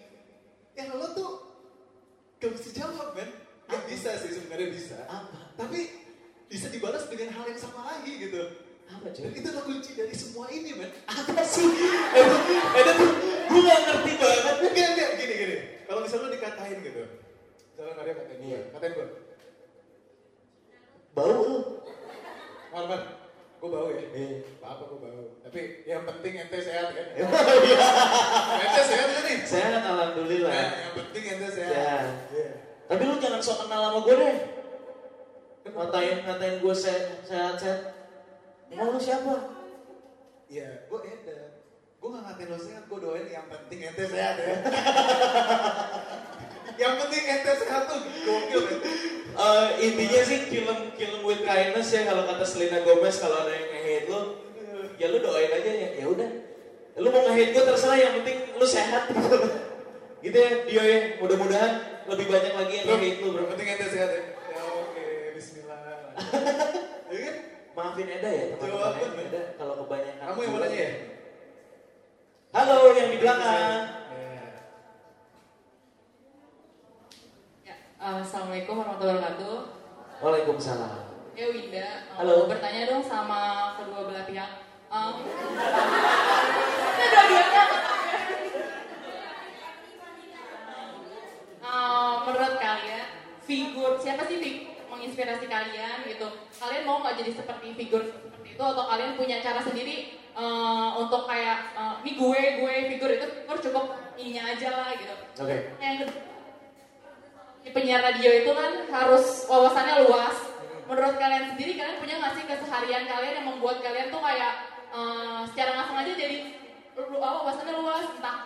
yang lo tuh gak bisa jawab kan? Gak bisa sih sebenarnya bisa. Apa? Tapi bisa dibalas dengan hal yang sama lagi gitu. Apa cuy? itu adalah kunci dari semua ini men. Apa sih? Itu, itu tuh gue gak ngerti banget. Enggak, enggak, gini, gini. Kalau misalnya lo dikatain gitu. Misalnya Mario katain gue, Iya. katain gue. Bau lu. Mar, Mar, gue bau ya? Iya. Apa gue bau. Tapi yang penting ente sehat kan? Iya. ente sehat kan nih? Sehat alhamdulillah. Nah, yang penting ente sehat. Sehat. Iya. Tapi lu jangan sok kenal sama gue deh. Ngatain ngatain gue sehat sehat sehat. Emang lu siapa? Iya, gue Eda. Gue gak ngatain lo sehat, gue doain yang penting ente sehat ya. yang penting ente sehat tuh gokil kan? Eh, intinya sih film film with kindness ya kalau kata Selena Gomez kalau ada yang nge-hate lu ya lu doain aja ya ya udah lu mau nge-hate gue terserah yang penting lu sehat gitu ya Dio ya mudah-mudahan lebih banyak lagi yang nge-hate lu bro Yang penting ente sehat ya. Ya oke, bismillah. ya maafin Eda ya teman-teman ya. Eda kalau kebanyakan Kamu yang mananya ya? halo yang di belakang Ya. Ya, uh, Assalamualaikum warahmatullahi wabarakatuh. Waalaikumsalam Ya Winda, uh, Halo. mau bertanya dong sama kedua belah pihak. Um, ya. Uh, menurut kalian, figur siapa sih fig- menginspirasi kalian gitu? Kalian mau nggak jadi seperti figur seperti itu atau kalian punya cara sendiri uh, untuk kayak uh, ini gue gue figur itu figur cukup ininya aja lah gitu. oke Yang kedua, di penyiar radio itu kan harus wawasannya luas. Menurut kalian sendiri, kalian punya nggak sih keseharian kalian yang membuat kalian tuh kayak eh, secara langsung aja jadi apa wawasannya luas entah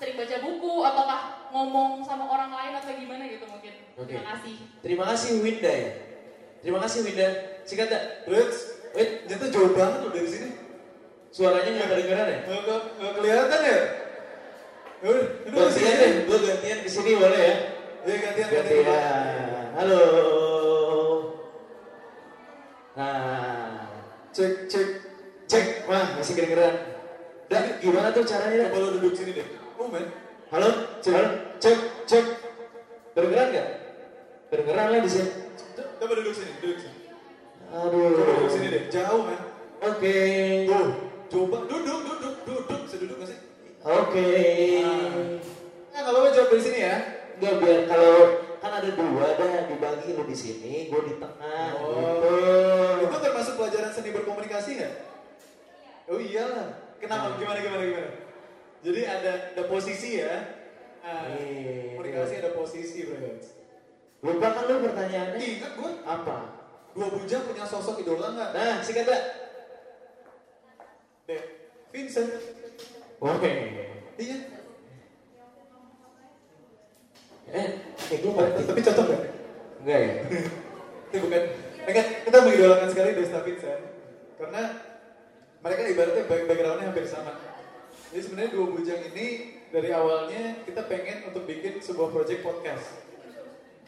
sering baca buku ataukah ngomong sama orang lain atau gimana gitu mungkin Oke. terima kasih Terima kasih Winda ya. Terima kasih Winda. Singkat tak? Wait, Wait, ternyata jauh banget loh dari sini. suaranya nggak kedengeran ya? Nggak, kelihatan ya? Sini Gantian deh, gue gantian ke sini boleh ya? Iya gantian, gantian. Gantian. Halo. Nah, Cek, cek. cek, wah masih kedengeran. Udah, gimana tuh caranya? Coba lo duduk sini deh. Oh men. Halo, cek, halo, cek, cek. Kedengeran nggak? Kedengeran lah di sini. Coba duduk sini, duduk sini. Aduh. Coba duduk sini deh. Jauh men. Oke. Tuh, coba duduk, duduk, duduk. Bisa duduk nggak sih? Oke. Nah, nggak apa-apa jawab dari sini ya. Enggak biar kalau kan ada dua dah dibagi lu di sini, gue di tengah. Oh, gitu. itu termasuk pelajaran seni berkomunikasi nggak? Oh iyalah. Kenapa? Gimana, gimana, gimana? Jadi ada ada posisi ya. Nah, Iya. komunikasi ada posisi, bro. Lupa kan lu pertanyaannya? Ingat gue, Apa? dua bujang punya sosok idola nggak? Nah, singkat tak? Deh, Vincent. Oke. Iya. Eh, eh gue ngerti. Tapi cocok nggak? Enggak ya? Itu bukan. Enggak, kita mengidolakan sekali Desta Vincent karena mereka ibaratnya back- backgroundnya hampir sama. Jadi sebenarnya dua bujang ini dari awalnya kita pengen untuk bikin sebuah project podcast.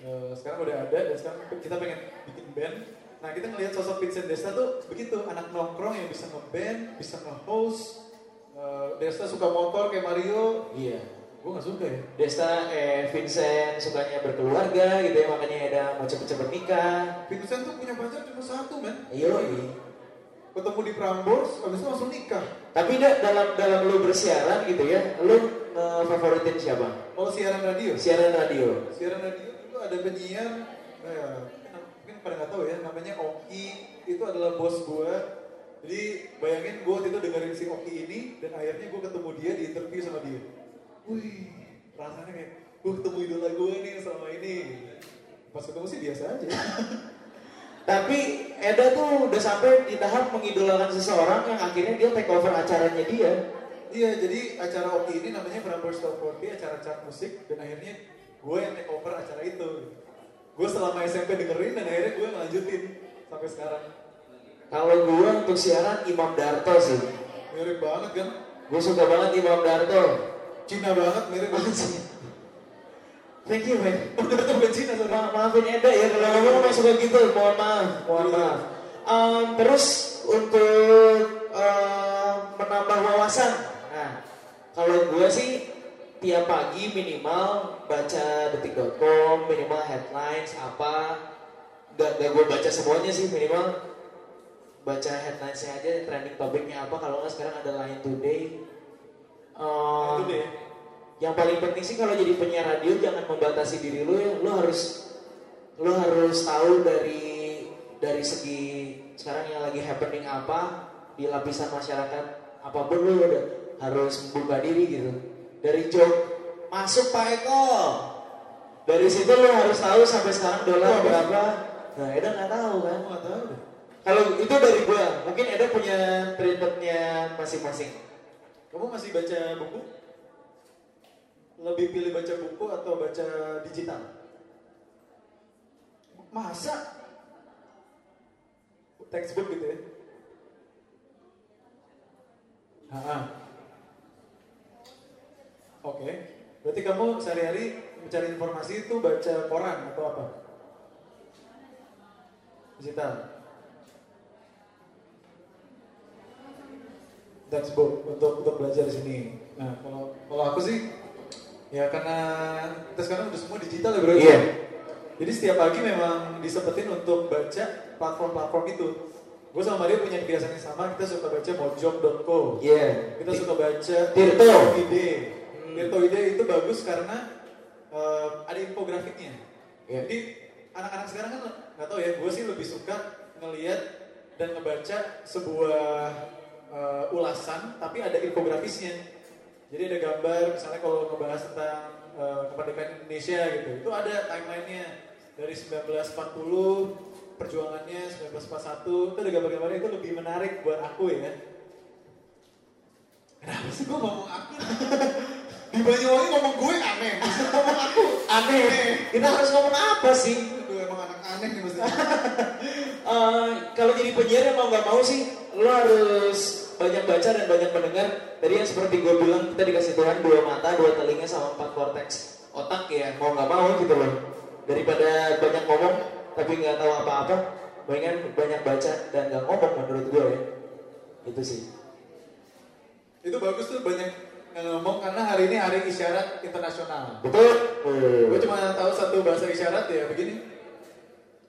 Eh, sekarang udah ada dan sekarang kita pengen bikin band. Nah kita ngelihat sosok Vincent Desta tuh begitu anak nongkrong yang bisa ngeband, bisa nge-host. Eh, Desta suka motor kayak Mario. Iya. Gue nggak suka ya. Desta, eh Vincent sukanya berkeluarga gitu ya, makanya ada mau cepet-cepet nikah. Vincent tuh punya pacar cuma satu men. Iya, Ketemu di Prambors, habis itu langsung nikah. Tapi dah dalam dalam lu bersiaran gitu ya, lu eh, favoritin siapa? Kalau siaran radio, Siaran radio. siaran radio ada penyiar, eh, mungkin pada nggak tahu ya, namanya Oki. Itu adalah bos gue. Jadi bayangin gue waktu itu dengerin si Oki ini, dan akhirnya gue ketemu dia di interview sama dia. Wih, rasanya kayak gue ketemu idola gue nih selama ini. Pas ketemu sih biasa aja. Tapi Eda tuh udah sampai di tahap mengidolakan seseorang yang akhirnya dia take over acaranya dia. Iya, jadi acara Oki ini namanya Prambors Top 40, acara chart musik, dan akhirnya gue yang take over acara itu. Gue selama SMP dengerin, dan akhirnya gue ngelanjutin sampai sekarang. Kalau gue untuk siaran Imam Darto sih. Mirip banget kan? Gue suka banget Imam Darto. Cina banget, mirip banget sih. Thank you, man. Udah ketemu Cina. Ma maafin Eda ya kalau ngomong emang suka gitu. Mohon maaf, mohon maaf. Em, terus untuk em, menambah wawasan. Nah, kalau gue sih tiap pagi minimal baca detik.com, minimal headlines apa. Gak, gak gue baca semuanya sih minimal baca headlinesnya aja trending topiknya apa kalau nggak sekarang ada Line Today deh. yang paling penting sih kalau jadi penyiar radio jangan membatasi diri lu ya. Lu harus lu harus tahu dari dari segi sekarang yang lagi happening apa di lapisan masyarakat apa pun lu udah harus membuka diri gitu. Dari job masuk Pak Eko. Dari situ lu harus tahu sampai sekarang dolar berapa. Nah, Eda nggak tahu kan. Nggak tahu. Kalau itu dari gua, mungkin Eda punya treatmentnya masing-masing. Kamu masih baca buku? Lebih pilih baca buku atau baca digital? Masa? Textbook gitu ya? Ah. Oke. Berarti kamu sehari-hari mencari informasi itu baca koran atau apa? Digital. textbook untuk untuk belajar di sini. Nah, kalau kalau aku sih ya karena kita sekarang udah semua digital ya bro. Iya. Jadi setiap pagi memang disempetin untuk baca platform-platform itu. Gue sama Mario punya kebiasaan yang sama, kita suka baca mojok.co. Iya. Kita suka baca Tirto. Ide. Ide itu bagus karena eh, ada infografiknya. Iya. Jadi anak-anak sekarang kan nggak tahu ya, gue sih lebih suka ngelihat dan ngebaca sebuah eh, ulasan tapi ada infografisnya. Jadi ada gambar, misalnya kalau ngebahas tentang eh, kemerdekaan Indonesia gitu, itu ada timelinenya dari 1940 perjuangannya 1941 itu ada gambar-gambarnya itu lebih menarik buat aku ya. Masa gue ngomong aku? Di Banyuwangi ngomong gue aneh. Ngomong aku? Aneh. Kita harus ngomong apa sih? Gue emang anak aneh nih mesti. Eh, kalau jadi penyiar mau nggak mau sih, lo harus banyak baca dan banyak mendengar. Tadi yang seperti gue bilang kita dikasih Tuhan dua mata, dua telinga sama empat korteks otak ya mau nggak mau gitu loh. Daripada banyak ngomong tapi nggak tahu apa-apa, mendingan banyak baca dan nggak ngomong menurut gue ya. Itu sih. Itu bagus tuh banyak ngomong karena hari ini hari isyarat internasional. Betul. Gue cuma tahu satu bahasa isyarat ya begini.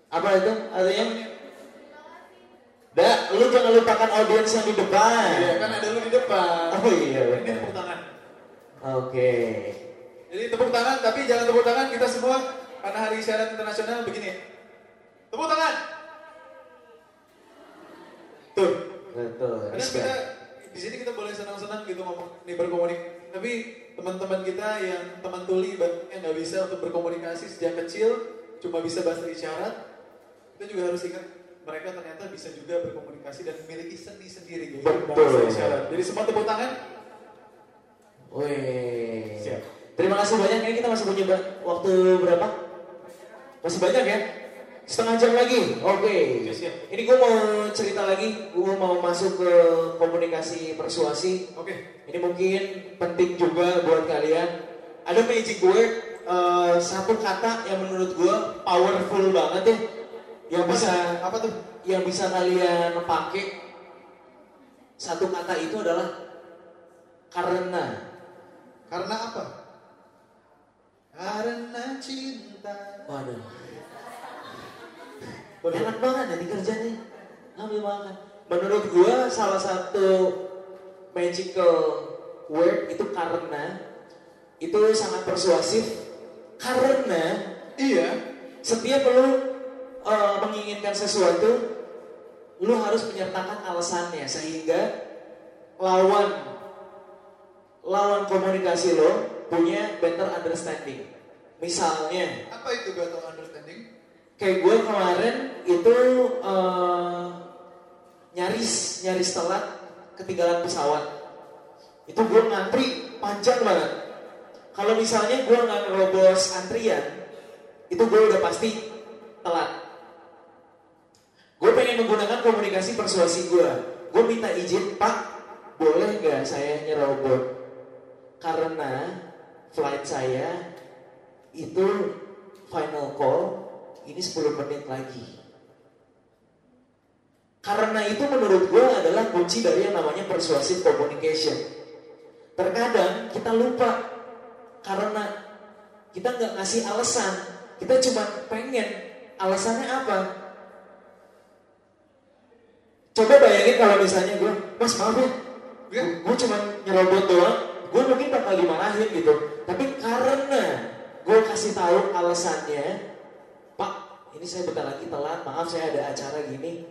Apa itu? Artinya? Dah, lu jangan lupakan audiens yang di depan. Iya kan ada lu di depan. Oh iya Ini tepuk tangan. Oke. Jadi tepuk tangan tapi jangan tepuk tangan kita semua karena hari isyarat internasional begini. Tepuk tangan. Tuh. Betul. Karena kita di sini kita boleh senang-senang gitu ngomong nih berkomunikasi. Tapi teman-teman kita yang teman tuli yang nggak bisa untuk berkomunikasi sejak kecil cuma bisa bahasa isyarat, kita juga harus ingat mereka ternyata bisa juga berkomunikasi dan memiliki seni sendiri gitu bahasa isyarat. Jadi semua tepuk tangan. Wih. Siap. Terima kasih banyak. Ini kita masih punya waktu berapa? Masih banyak ya? Setengah jam lagi. Oke. Siap. Ini gue mau cerita lagi. Gue mau masuk ke komunikasi persuasi. Oke. Ini mungkin penting juga buat kalian. Ada magic word, eh, satu kata yang menurut gue powerful banget ya. Yang bisa apa tuh? yang bisa kalian pakai satu kata itu adalah karena. Karena apa? Karena cinta. Waduh. Enak banget jadi kerjanya. Ambil makan. Menurut gua salah satu magical word itu karena itu sangat persuasif karena Iya. setiap lu eh, menginginkan sesuatu lu harus menyertakan alasannya sehingga lawan lawan komunikasi lo punya better understanding. Misalnya, Apa itu understanding? Kayak gue kemarin itu eh, nyaris nyaris telat ketinggalan pesawat. Itu gue ngantri panjang banget. Kalau misalnya gue nggak ngerobos antrian, itu gue udah pasti telat. Gue pengen menggunakan komunikasi persuasi gue. Gue minta izin, Pak, boleh nggak saya nyerobot? Karena flight saya itu final call ini 10 menit lagi. Karena itu menurut gue adalah kunci dari yang namanya persuasive communication. Terkadang kita lupa karena kita nggak ngasih alasan, kita cuma pengen alasannya apa? Coba bayangin kalau misalnya gue, mas maaf ya, gue cuma nyerobot doang, gue mungkin bakal dimarahin gitu. Tapi karena gue kasih tahu alasannya, ini saya bentar lagi telat, maaf saya ada acara gini.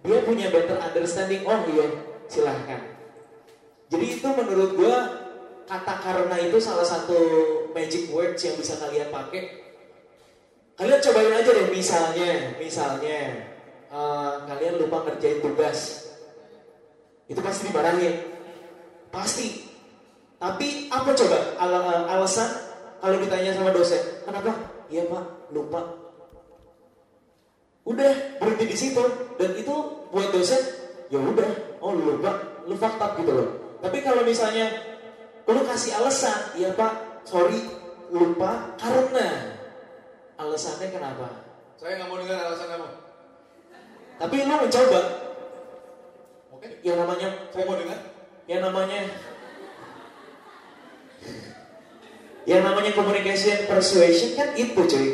Dia punya better understanding, oh iya, silahkan. Jadi itu menurut gue kata karena itu salah satu magic words yang bisa kalian pakai. Kalian cobain aja deh misalnya, misalnya eh, kalian lupa ngerjain tugas, itu pasti dimarahin, pasti. Tapi apa coba Al- alasan kalau ditanya sama dosen, kenapa? Iya pak, lupa. Udah berhenti di situ dan itu buat dosen, ya udah, oh lu lupa, lu fakta gitu loh. Tapi kalau misalnya lu kasih alasan, iya pak, sorry, lupa karena alasannya kenapa? Saya nggak mau dengar alasan kamu. Tapi lu mencoba, Oke. yang namanya Saya mau dengar. yang namanya yang namanya communication persuasion kan itu cuy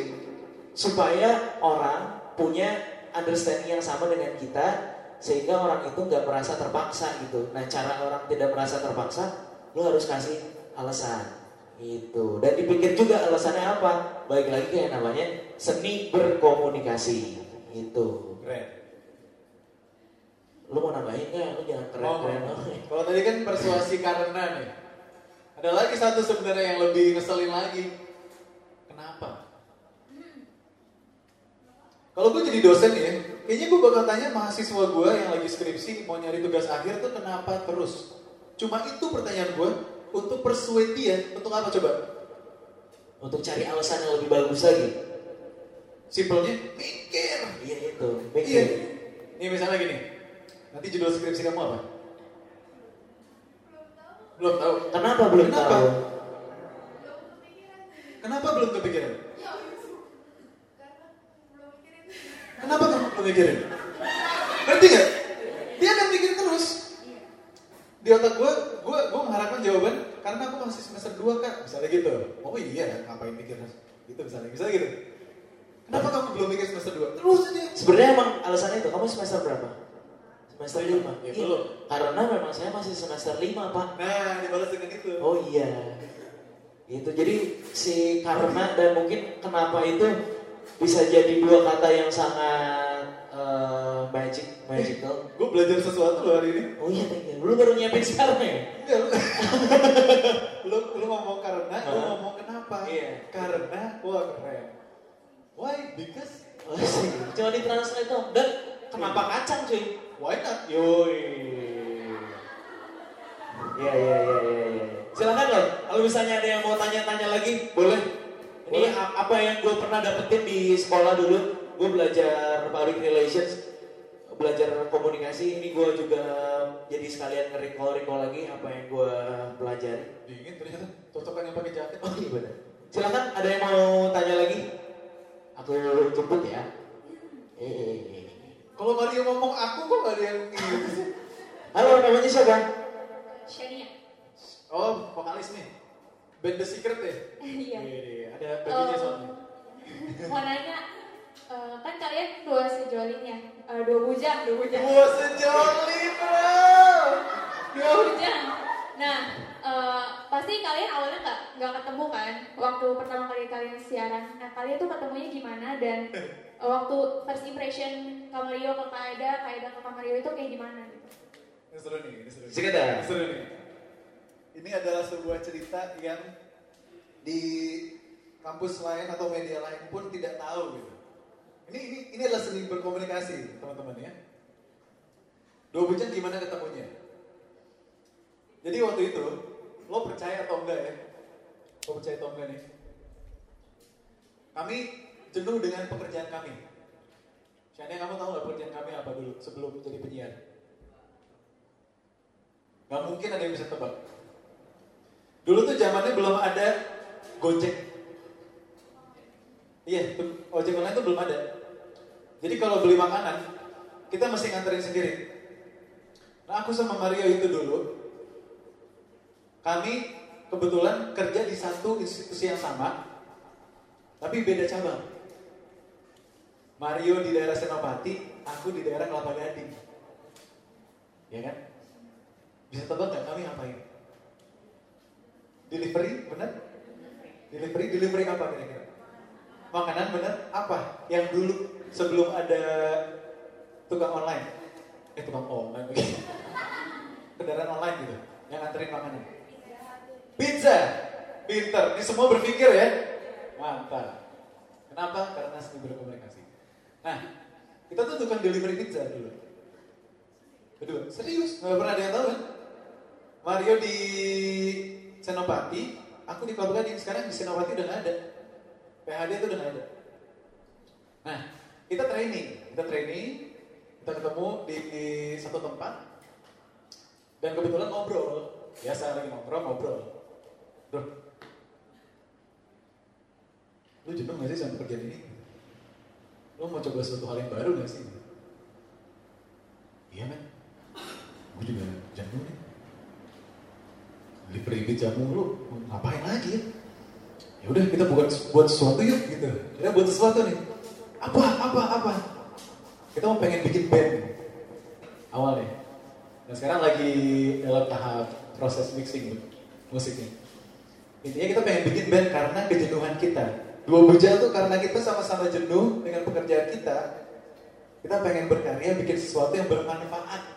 supaya orang punya understanding yang sama dengan kita sehingga orang itu nggak merasa terpaksa gitu nah cara orang tidak merasa terpaksa lu harus kasih alasan itu dan dipikir juga alasannya apa baik lagi kayak namanya seni berkomunikasi itu Keren. lu mau nambahin nggak lu jangan keren-keren Oh, banget. Kalau tadi kan persuasi karena nih. Ada lagi satu sebenarnya yang lebih ngeselin lagi. Kenapa? Kalau gue jadi dosen nih ya, kayaknya gue bakal tanya mahasiswa gue yang lagi skripsi mau nyari tugas akhir tuh kenapa terus? Cuma itu pertanyaan gue untuk persuade dia untuk apa coba? Untuk cari alasan yang lebih bagus lagi. Simpelnya mikir. Iya itu. Iya. Mikir. Ini misalnya gini. Nanti judul skripsi kamu apa? Belum tahu. Kenapa belum Kenapa? tahu? Kenapa belum kepikiran? Kenapa kamu mikirin? Ngerti gak? Dia akan mikir terus. Di otak gue, gue, gue mengharapkan jawaban karena aku masih semester 2 kak. Misalnya gitu. Oh iya, ngapain mikir gitu misalnya. Misalnya gitu. Kenapa kamu belum mikir semester 2? Terus aja. Sebenarnya emang alasannya itu. Kamu semester berapa? Semester Lima. lima. Ya, Iya. belum. Karena memang saya masih semester lima pak. Nah, dibalas dengan itu. Oh iya. Itu jadi si karena dan mungkin kenapa itu bisa jadi dua kata yang sangat eh, magic magical. Gue belajar sesuatu loh hari ini. Oh iya, thank you. Lu baru nyiapin sekarang ya? Enggak, lu, lu, lu ngomong karena, lu Hah? ngomong kenapa? Iya. Karena, wah keren. Why? Because, Oh, sih. Cuma ditranslate dong. Dan kenapa kacang cuy? why not? Yoi. Iya iya iya iya. iya. Silakan loh. Kalau misalnya ada yang mau tanya-tanya lagi, boleh. Ini apa yang gue pernah dapetin di sekolah dulu. Gue belajar public relations, belajar komunikasi. Ini gue juga jadi sekalian nge-recall-recall lagi apa yang gue pelajari. Dingin ternyata, cocokan yang pakai jaket. Oh iya benar. Silakan ada yang mau tanya lagi? Aku jemput ya. Eh. Kalau Mario ngomong aku kok gak ada yang gitu? Halo, namanya siapa? Shania. Oh, vokalis nih. Band The Secret ya? Iya. Ada bagiannya Eh, soalnya. mau nanya, eh, kan kalian dua sejolin ya, Eh, dua bujang, dua bujang. Gua sejoli bro! Dua bujang. Nah, eh, pasti kalian awalnya nggak nggak ketemu kan, waktu pertama kali kalian siaran. Nah, kalian tuh ketemunya gimana dan eh, waktu first impression Kamario ke Kaeda, Kaeda ke Kamario itu kayak gimana? Gitu. Ini seru nih, ini seru. Sekedar. Ini seru nih. Ini adalah sebuah cerita yang di kampus lain atau media lain pun tidak tahu gitu. Ini ini ini adalah seni berkomunikasi teman-teman ya. Dua bujang gimana ketemunya? Jadi waktu itu lo percaya atau enggak ya? Lo percaya atau enggak nih? Kami jenuh dengan pekerjaan kami. Shania kamu tahu nggak pekerjaan kami apa dulu sebelum jadi penyiar? Gak mungkin ada yang bisa tebak. Dulu tuh zamannya belum ada Gojek. Iya, ojek online tuh belum ada. Jadi kalau beli makanan, kita mesti nganterin sendiri. Nah aku sama Mario itu dulu, kami kebetulan kerja di satu institusi yang sama, tapi beda cabang. Mario di daerah Senopati, aku di daerah Kelapa Gading. Ya kan? Bisa tebak nggak kami ngapain? Delivery, benar? Delivery, delivery apa kira-kira? Makanan benar? Apa? Yang dulu sebelum ada tukang online. Eh tukang online. Kendaraan online gitu, yang nganterin makanan. Pizza. Pinter. Ini semua berpikir ya. Mantap. Kenapa? Karena seni berkomunikasi. Nah, kita tuh tukang delivery pizza dulu. Kedua, serius, nggak pernah ada yang tahu kan? Mario di Senopati, aku di Kelapa Gading. Sekarang di Senopati udah nggak ada. PHD itu udah ada. Nah, kita training, kita training, kita ketemu di, di satu tempat, dan kebetulan ngobrol. Biasa lagi ngobrol, ngobrol. Bro, lu jenuh gak sih sama kerjaan ini? Lu mau coba sesuatu hal yang baru gak sih? Iya men, gue juga jenuh nih. Delivery pizza mulu, ngapain lagi ya? Ya udah kita buat buat sesuatu yuk gitu. Kita buat sesuatu nih. Apa apa apa? Kita mau pengen bikin band awalnya. Dan sekarang lagi dalam tahap proses mixing musiknya. Intinya kita pengen bikin band karena kejenuhan kita. Dua bujang tuh karena kita sama-sama jenuh dengan pekerjaan kita. Kita pengen berkarya bikin sesuatu yang bermanfaat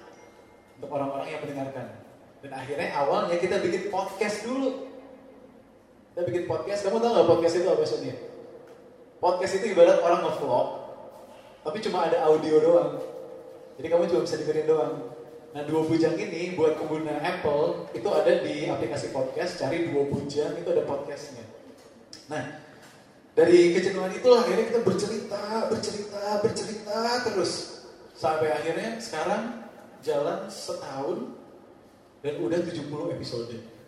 untuk orang-orang yang mendengarkan. Dan akhirnya awalnya kita bikin podcast dulu. Kita bikin podcast, kamu tahu nggak podcast itu apa Sonia? Podcast itu ibarat orang nge-vlog, tapi cuma ada audio doang. Jadi kamu cuma bisa dengerin doang. Nah dua bujang ini buat pengguna Apple itu ada di aplikasi podcast. Cari dua bujang itu ada podcastnya. Nah dari kejenuhan itulah akhirnya kita bercerita, bercerita, bercerita terus sampai akhirnya sekarang jalan setahun dan udah 70 episode.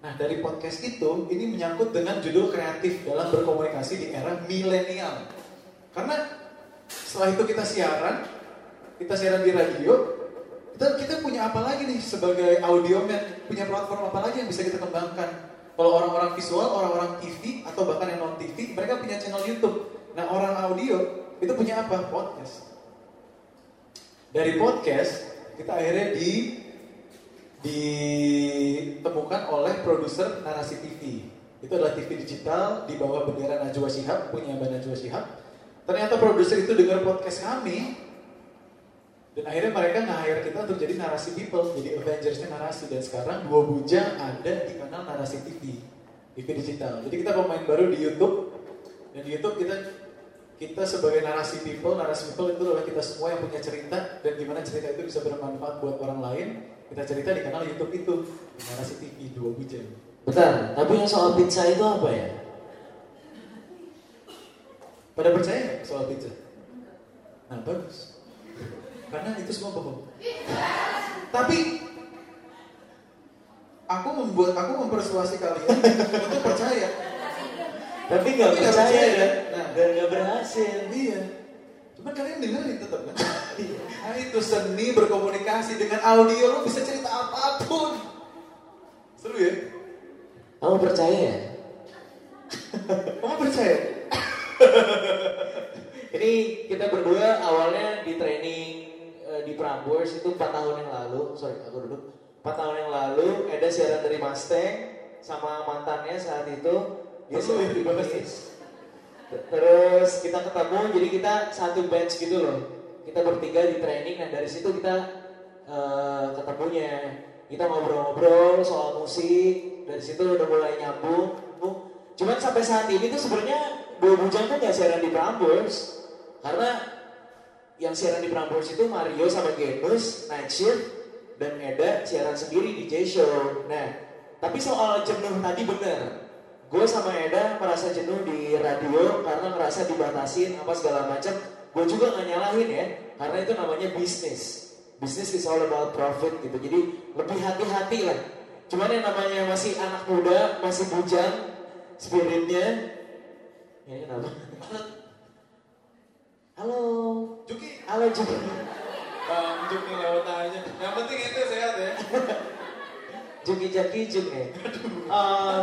Nah dari podcast itu ini menyangkut dengan judul kreatif dalam berkomunikasi di era milenial. Karena setelah itu kita siaran, kita siaran di radio, kita kita punya apa lagi nih sebagai audio man, punya platform apa lagi yang bisa kita kembangkan? Kalau orang-orang visual, orang-orang TV atau bahkan yang non TV, mereka punya channel YouTube. Nah orang audio itu punya apa? Podcast. Dari podcast kita akhirnya di ditemukan oleh produser narasi TV. Itu adalah TV digital di bawah bendera Najwa Shihab, punya Mbak Najwa Shihab. Ternyata produser itu dengar podcast kami, dan akhirnya mereka nge-hire kita untuk jadi narasi people, jadi Avengersnya narasi. Dan sekarang dua bujang ada di kanal narasi TV, TV digital. Jadi kita pemain baru di YouTube, dan di YouTube kita kita sebagai narasi people, narasi people itu adalah kita semua yang punya cerita dan gimana cerita itu bisa bermanfaat buat orang lain. Kita cerita di kanal YouTube itu, di narasi TV dua bujang. Bentar, tapi yang soal pizza itu apa ya? Pada percaya nggak soal pizza? Nah bagus. Karena itu semua bohong. Tapi aku membuat aku mempersuasi kalian untuk percaya. Tapi nggak percaya percaya, kan? Nah. Dan nggak berhasil. Iya. Cuma kalian dengerin tetap kan? Nah itu seni berkomunikasi dengan audio lo bisa cerita apa pun. Seru ya? Kamu percaya ya? Kamu percaya? Ini kita berdua awalnya di training eh, di Prambors itu 4 tahun yang lalu. Sorry, aku duduk. 4 tahun yang lalu ada siaran dari Mustang sama mantannya saat itu. Ya ya? Terus kita ketemu, jadi kita satu bench gitu loh. Kita bertiga di training, nah dari situ kita eh, ketemunya. Kita ngobrol-ngobrol soal musik, dari situ udah mulai nyambung. Cuman sampai saat ini tuh sebenarnya dua bujang tuh nggak siaran di Prambors, karena yang siaran di Prambors itu Mario sama Genus, Night Shift, dan Eda siaran sendiri di J-Show. Nah, tapi soal jenuh tadi bener. Gue sama Eda merasa jenuh di radio karena merasa dibatasin apa segala macam. Gue juga nggak nyalahin ya, karena itu namanya bisnis. Bisnis is all about profit gitu. Jadi lebih hati-hati lah. Cuman yang namanya masih anak muda, masih bujang, spiritnya. Ya kenapa? Halo. Juki, Halo Juki. Bang Juki lewat aja. Yang penting itu sehat ya. Juki Jaki Juk nih. Eh,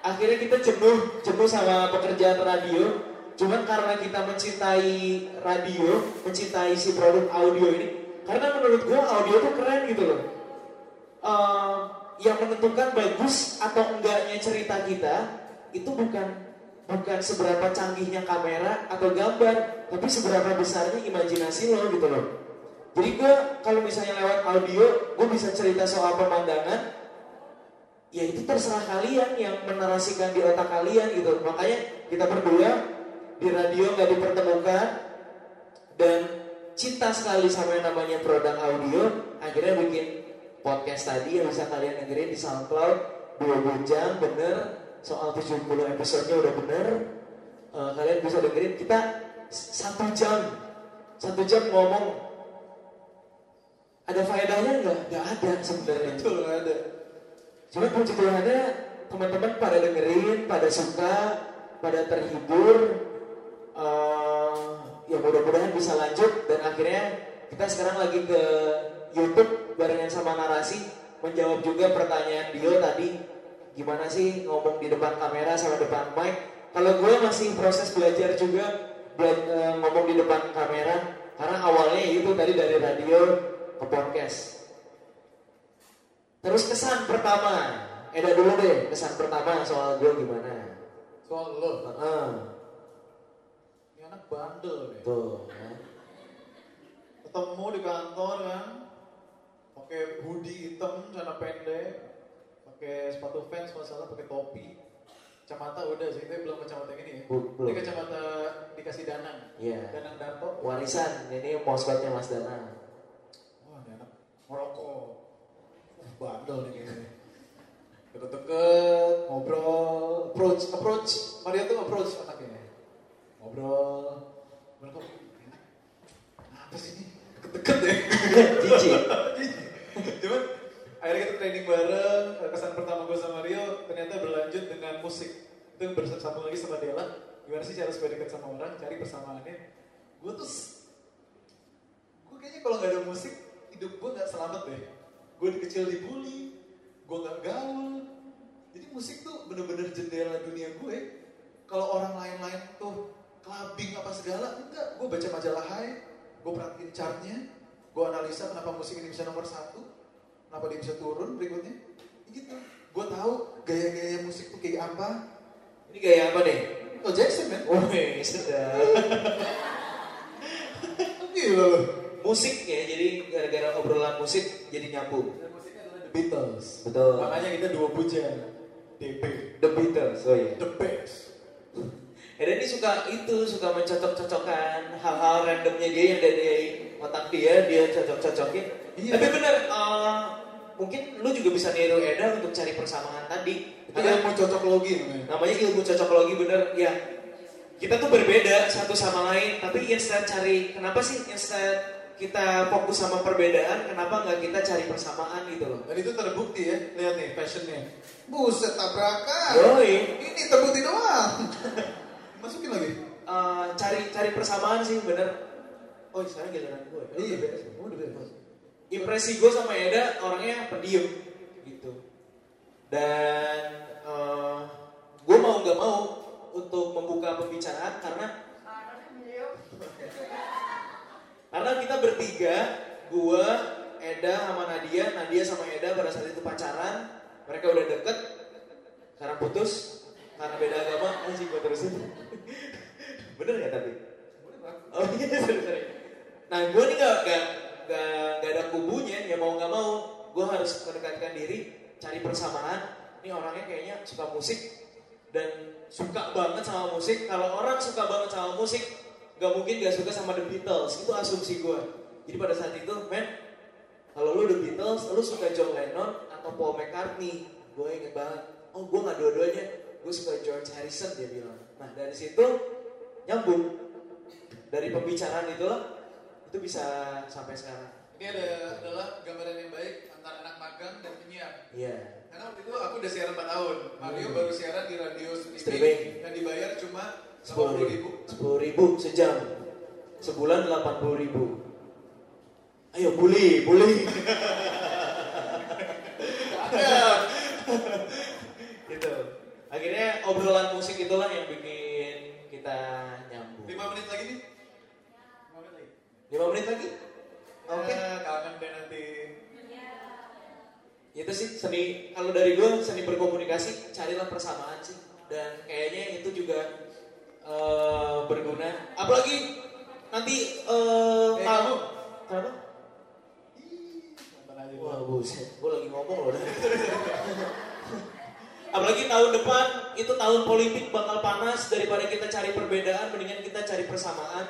akhirnya kita jenuh, jenuh sama pekerjaan radio. Cuman karena kita mencintai radio, mencintai si produk audio ini, karena menurut gua audio tuh keren gitu loh. Eh, yang menentukan bagus atau enggaknya cerita kita itu bukan bukan seberapa canggihnya kamera atau gambar, tapi seberapa besarnya imajinasi lo gitu loh. Jadi gue kalau misalnya lewat audio, gue bisa cerita soal pemandangan, ya itu terserah kalian yang menarasikan di otak kalian gitu. Makanya kita berdua di radio nggak dipertemukan dan cinta sekali sama yang namanya produk audio, akhirnya bikin podcast tadi yang bisa kalian dengerin di SoundCloud dua jam bener soal 70 episode-nya udah bener Eh, kalian bisa dengerin kita satu jam satu jam ngomong ada faedahnya nggak? Nggak ada sebenarnya. Betul nggak ada. Cuma puji Tuhannya teman-teman pada dengerin, pada suka, pada terhibur. Eh, ya mudah-mudahan bisa lanjut dan akhirnya kita sekarang lagi ke YouTube barengan sama narasi menjawab juga pertanyaan Dio tadi gimana sih ngomong di depan kamera sama depan mic. Kalau gue masih proses belajar juga bela- eh, ngomong di depan kamera karena awalnya itu tadi dari radio ke podcast. Terus kesan pertama, Eda dulu deh, kesan pertama soal gue gimana? Soal lo, Heeh, ini anak bandel deh. tuh. ya. Ketemu di kantor kan, pakai hoodie hitam, celana pendek, pakai sepatu fans masalah, pakai topi. Kacamata udah sih, tapi belum kacamata ini ya. Belum. Ini kacamata dikasih Danang. Iya. Danang Darto. Warisan, ini moskotnya Mas Dana. Wah bandel nih kayaknya. Deket-deket, ngobrol, approach, approach. Mario tuh approach anaknya. Ngobrol, enak. Apa sih ini? Deket-deket deh. Jijik. Cuman akhirnya kita training bareng. Kesan pertama gue sama Rio ternyata berlanjut dengan musik. Itu yang bersambung lagi sama Dela. Gimana sih cara supaya dekat sama orang, cari persamaannya. Gue tuh, gue kayaknya kalau nggak ada musik, hidup gue nggak selamat deh. Gue di kecil dibully, gue nggak gaul. Jadi musik tuh bener-bener jendela dunia gue. Kalau orang lain-lain tuh clubbing apa segala, enggak. Gue baca majalah Hai, gue perhatiin chartnya, gue analisa kenapa musik ini bisa nomor satu, kenapa dia bisa turun berikutnya. Gitu. Gue tahu gaya-gaya musik tuh kayak apa. Ini gaya apa nih? Oh Jackson men. Oh, sedap. Gila loh. Musik ya, jadi gara-gara obrolan musik jadi nyambung. Dan musiknya adalah The Beatles. Betul. Makanya kita dua bujang. DB. The Beatles, oh iya. The best. Eda ini suka itu, suka mencocok-cocokkan hal-hal randomnya dia yang dari otak dia, dia cocok-cocokin. Iya. Tapi bener, eh, mungkin lu juga bisa niru Eda untuk cari persamaan tadi. Itu yang mau cocok logi namanya. namanya ilmu cocokologi bener ya kita tuh berbeda satu sama lain tapi instead cari kenapa sih instead kita fokus sama perbedaan kenapa nggak kita cari persamaan gitu loh Dan itu terbukti ya. Lihat nih fashionnya. Buset tabrakan. Yoi. Ini terbukti doang. Masukin lagi. Eh, cari cari persamaan sih bener oh sekarang giliran gue Iya beres. Oh, udah beres. impresi gue sama Eda orangnya pendiam gitu dan eh, gue mau nggak mau untuk membuka pembicaraan karena karena kita bertiga gue Eda sama Nadia Nadia sama Eda pada saat itu pacaran mereka udah deket. Sekarang putus karena beda agama anjing gue terusin. Bener ya tapi? Oh iya sorry sorry. Nah gue nih gak, gak, gak, gak ada kubunya ya mau nggak mau gue harus mendekatkan diri cari persamaan. Ini orangnya kayaknya suka musik dan suka banget sama musik. Kalau orang suka banget sama musik gak mungkin gak suka sama The Beatles. Itu asumsi gue jadi pada saat itu men kalau lu The Beatles lu suka John Lennon atau Paul McCartney? Gue inget banget. Oh gue gak dua-duanya. Gue suka George Harrison dia bilang. Nah dari situ nyambung. Dari pembicaraan itu itu bisa sampai sekarang. Ini ada adalah gambaran yang baik antara anak magang dan penyiar. iya. Karena waktu itu aku udah siaran 4 tahun. Mario Hmm. baru siaran di radio Streaming. streaming. dan dibayar cuma sepuluh 80 ribu. Sepuluh ribu sejam. Sebulan delapan puluh ribu. Ayo bully bully gitu. Akhirnya obrolan musik itulah yang bikin kita nyambung. 5 menit lagi nih. 5 menit lagi. lima menit lagi? Oke. Ya, kangen deh nanti. itu sih seni kalau dari gue seni berkomunikasi carilah persamaan sih. Dan kayaknya itu juga eh, berguna. Apalagi nanti eh Eh, kamu. kenapa? Wah buset. Gue lagi ngomong loh. Apalagi tahun depan itu tahun politik bakal panas. Daripada kita cari perbedaan mendingan kita cari persamaan.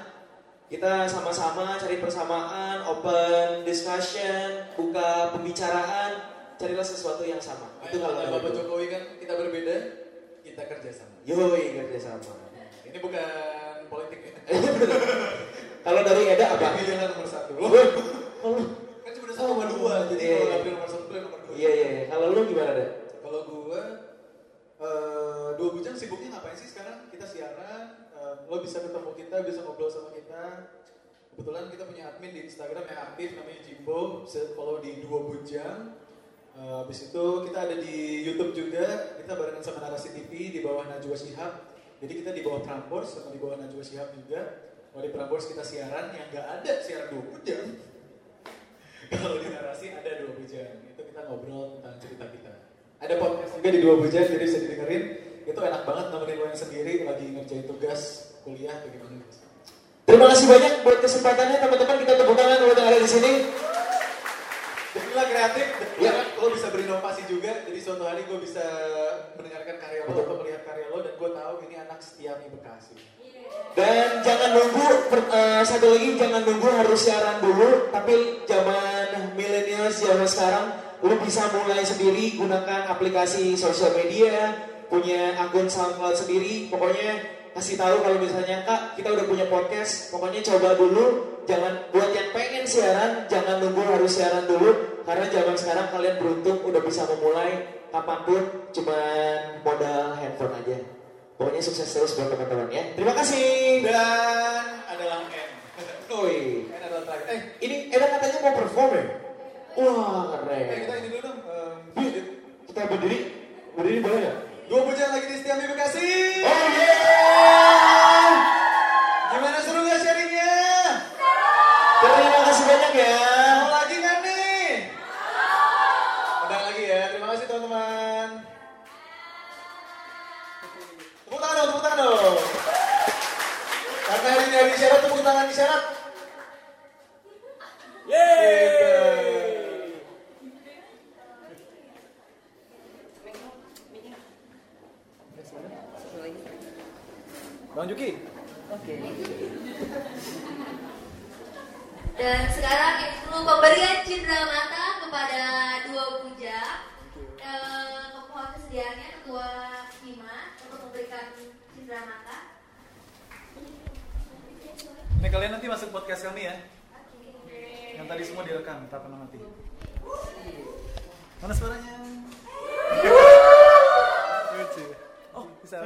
Kita sama-sama cari persamaan open discussion buka pembicaraan. Carilah sesuatu yang sama. Itu kalau Bapak. Jokowi kan kita berbeda, kita kerja sama. Yoi kerja sama. Ini bukan politik ya. Kalau dari Eda apa? Pilihan nomor satu. Kalau Kan cuma ada satu sama dua, jadi Iya, kalau iya. nggak pilih nomor satu, pilih nomor dua. iya iya. Kalau lu gimana deh? Kalau gue, eh dua bujang sibuknya ngapain sih sekarang? Kita siaran, eh, lo bisa ketemu kita, bisa ngobrol sama kita. Kebetulan kita punya admin di Instagram yang aktif, namanya Jimbo, bisa follow di dua bujang. Eh, habis itu kita ada di YouTube juga, kita barengan sama Narasi TV di bawah Najwa Shihab. Jadi kita di bawah Prambors sama di bawah Najwa Shihab juga. Kalau di Prambors kita siaran yang nggak ada siaran dua bujang. Kalau di narasi ada dua bujang, itu kita ngobrol tentang cerita kita. Ada podcast juga di dua bujang, jadi bisa didengerin. Itu enak banget nemenin lo yang sendiri lagi ngerjain tugas kuliah atau gimana. Terima kasih banyak buat kesempatannya teman-teman kita tepuk tangan buat yang ada di sini. Jadilah kreatif, Ya. Lo bisa berinovasi juga. Jadi suatu hari gue bisa mendengarkan karya lo atau melihat karya lo dan gue tahu ini anak setia Mi Bekasi. Dan jangan nunggu per- eh, satu lagi jangan nunggu harus siaran dulu, tapi zaman milenial zaman sekarang lu bisa mulai sendiri gunakan aplikasi sosial media, punya akun SoundCloud sendiri, pokoknya kasih tahu kalau misalnya kak kita udah punya podcast, pokoknya coba dulu, jangan buat yang pengen siaran, jangan nunggu harus siaran dulu, karena zaman sekarang kalian beruntung udah bisa memulai kapan pun, cuman modal handphone aja. Pokoknya sukses terus buat teman-teman ya. Terima kasih. Dan adalah M. Oi. Eh, Ini Eda katanya mau perform ya? Wah eh, kita keren. ini dulu dong. eh, Yuk, kita berdiri, berdiri boleh ya? Dua bujang lagi di setiap Bekasi. Oh yeah! Gimana seru tangan isyarat. Yeay. Bang Juki. Dan sekarang dulu pemberian cindera mata kepada dua bujang. Eh, Mohon kesediaannya ketua Hima untuk memberikan cindera mata. Ini kalian nanti masuk podcast kami ya. Yang tadi semua direkam, tak pernah mati. Mana suaranya? Lucu. Oh, bisa.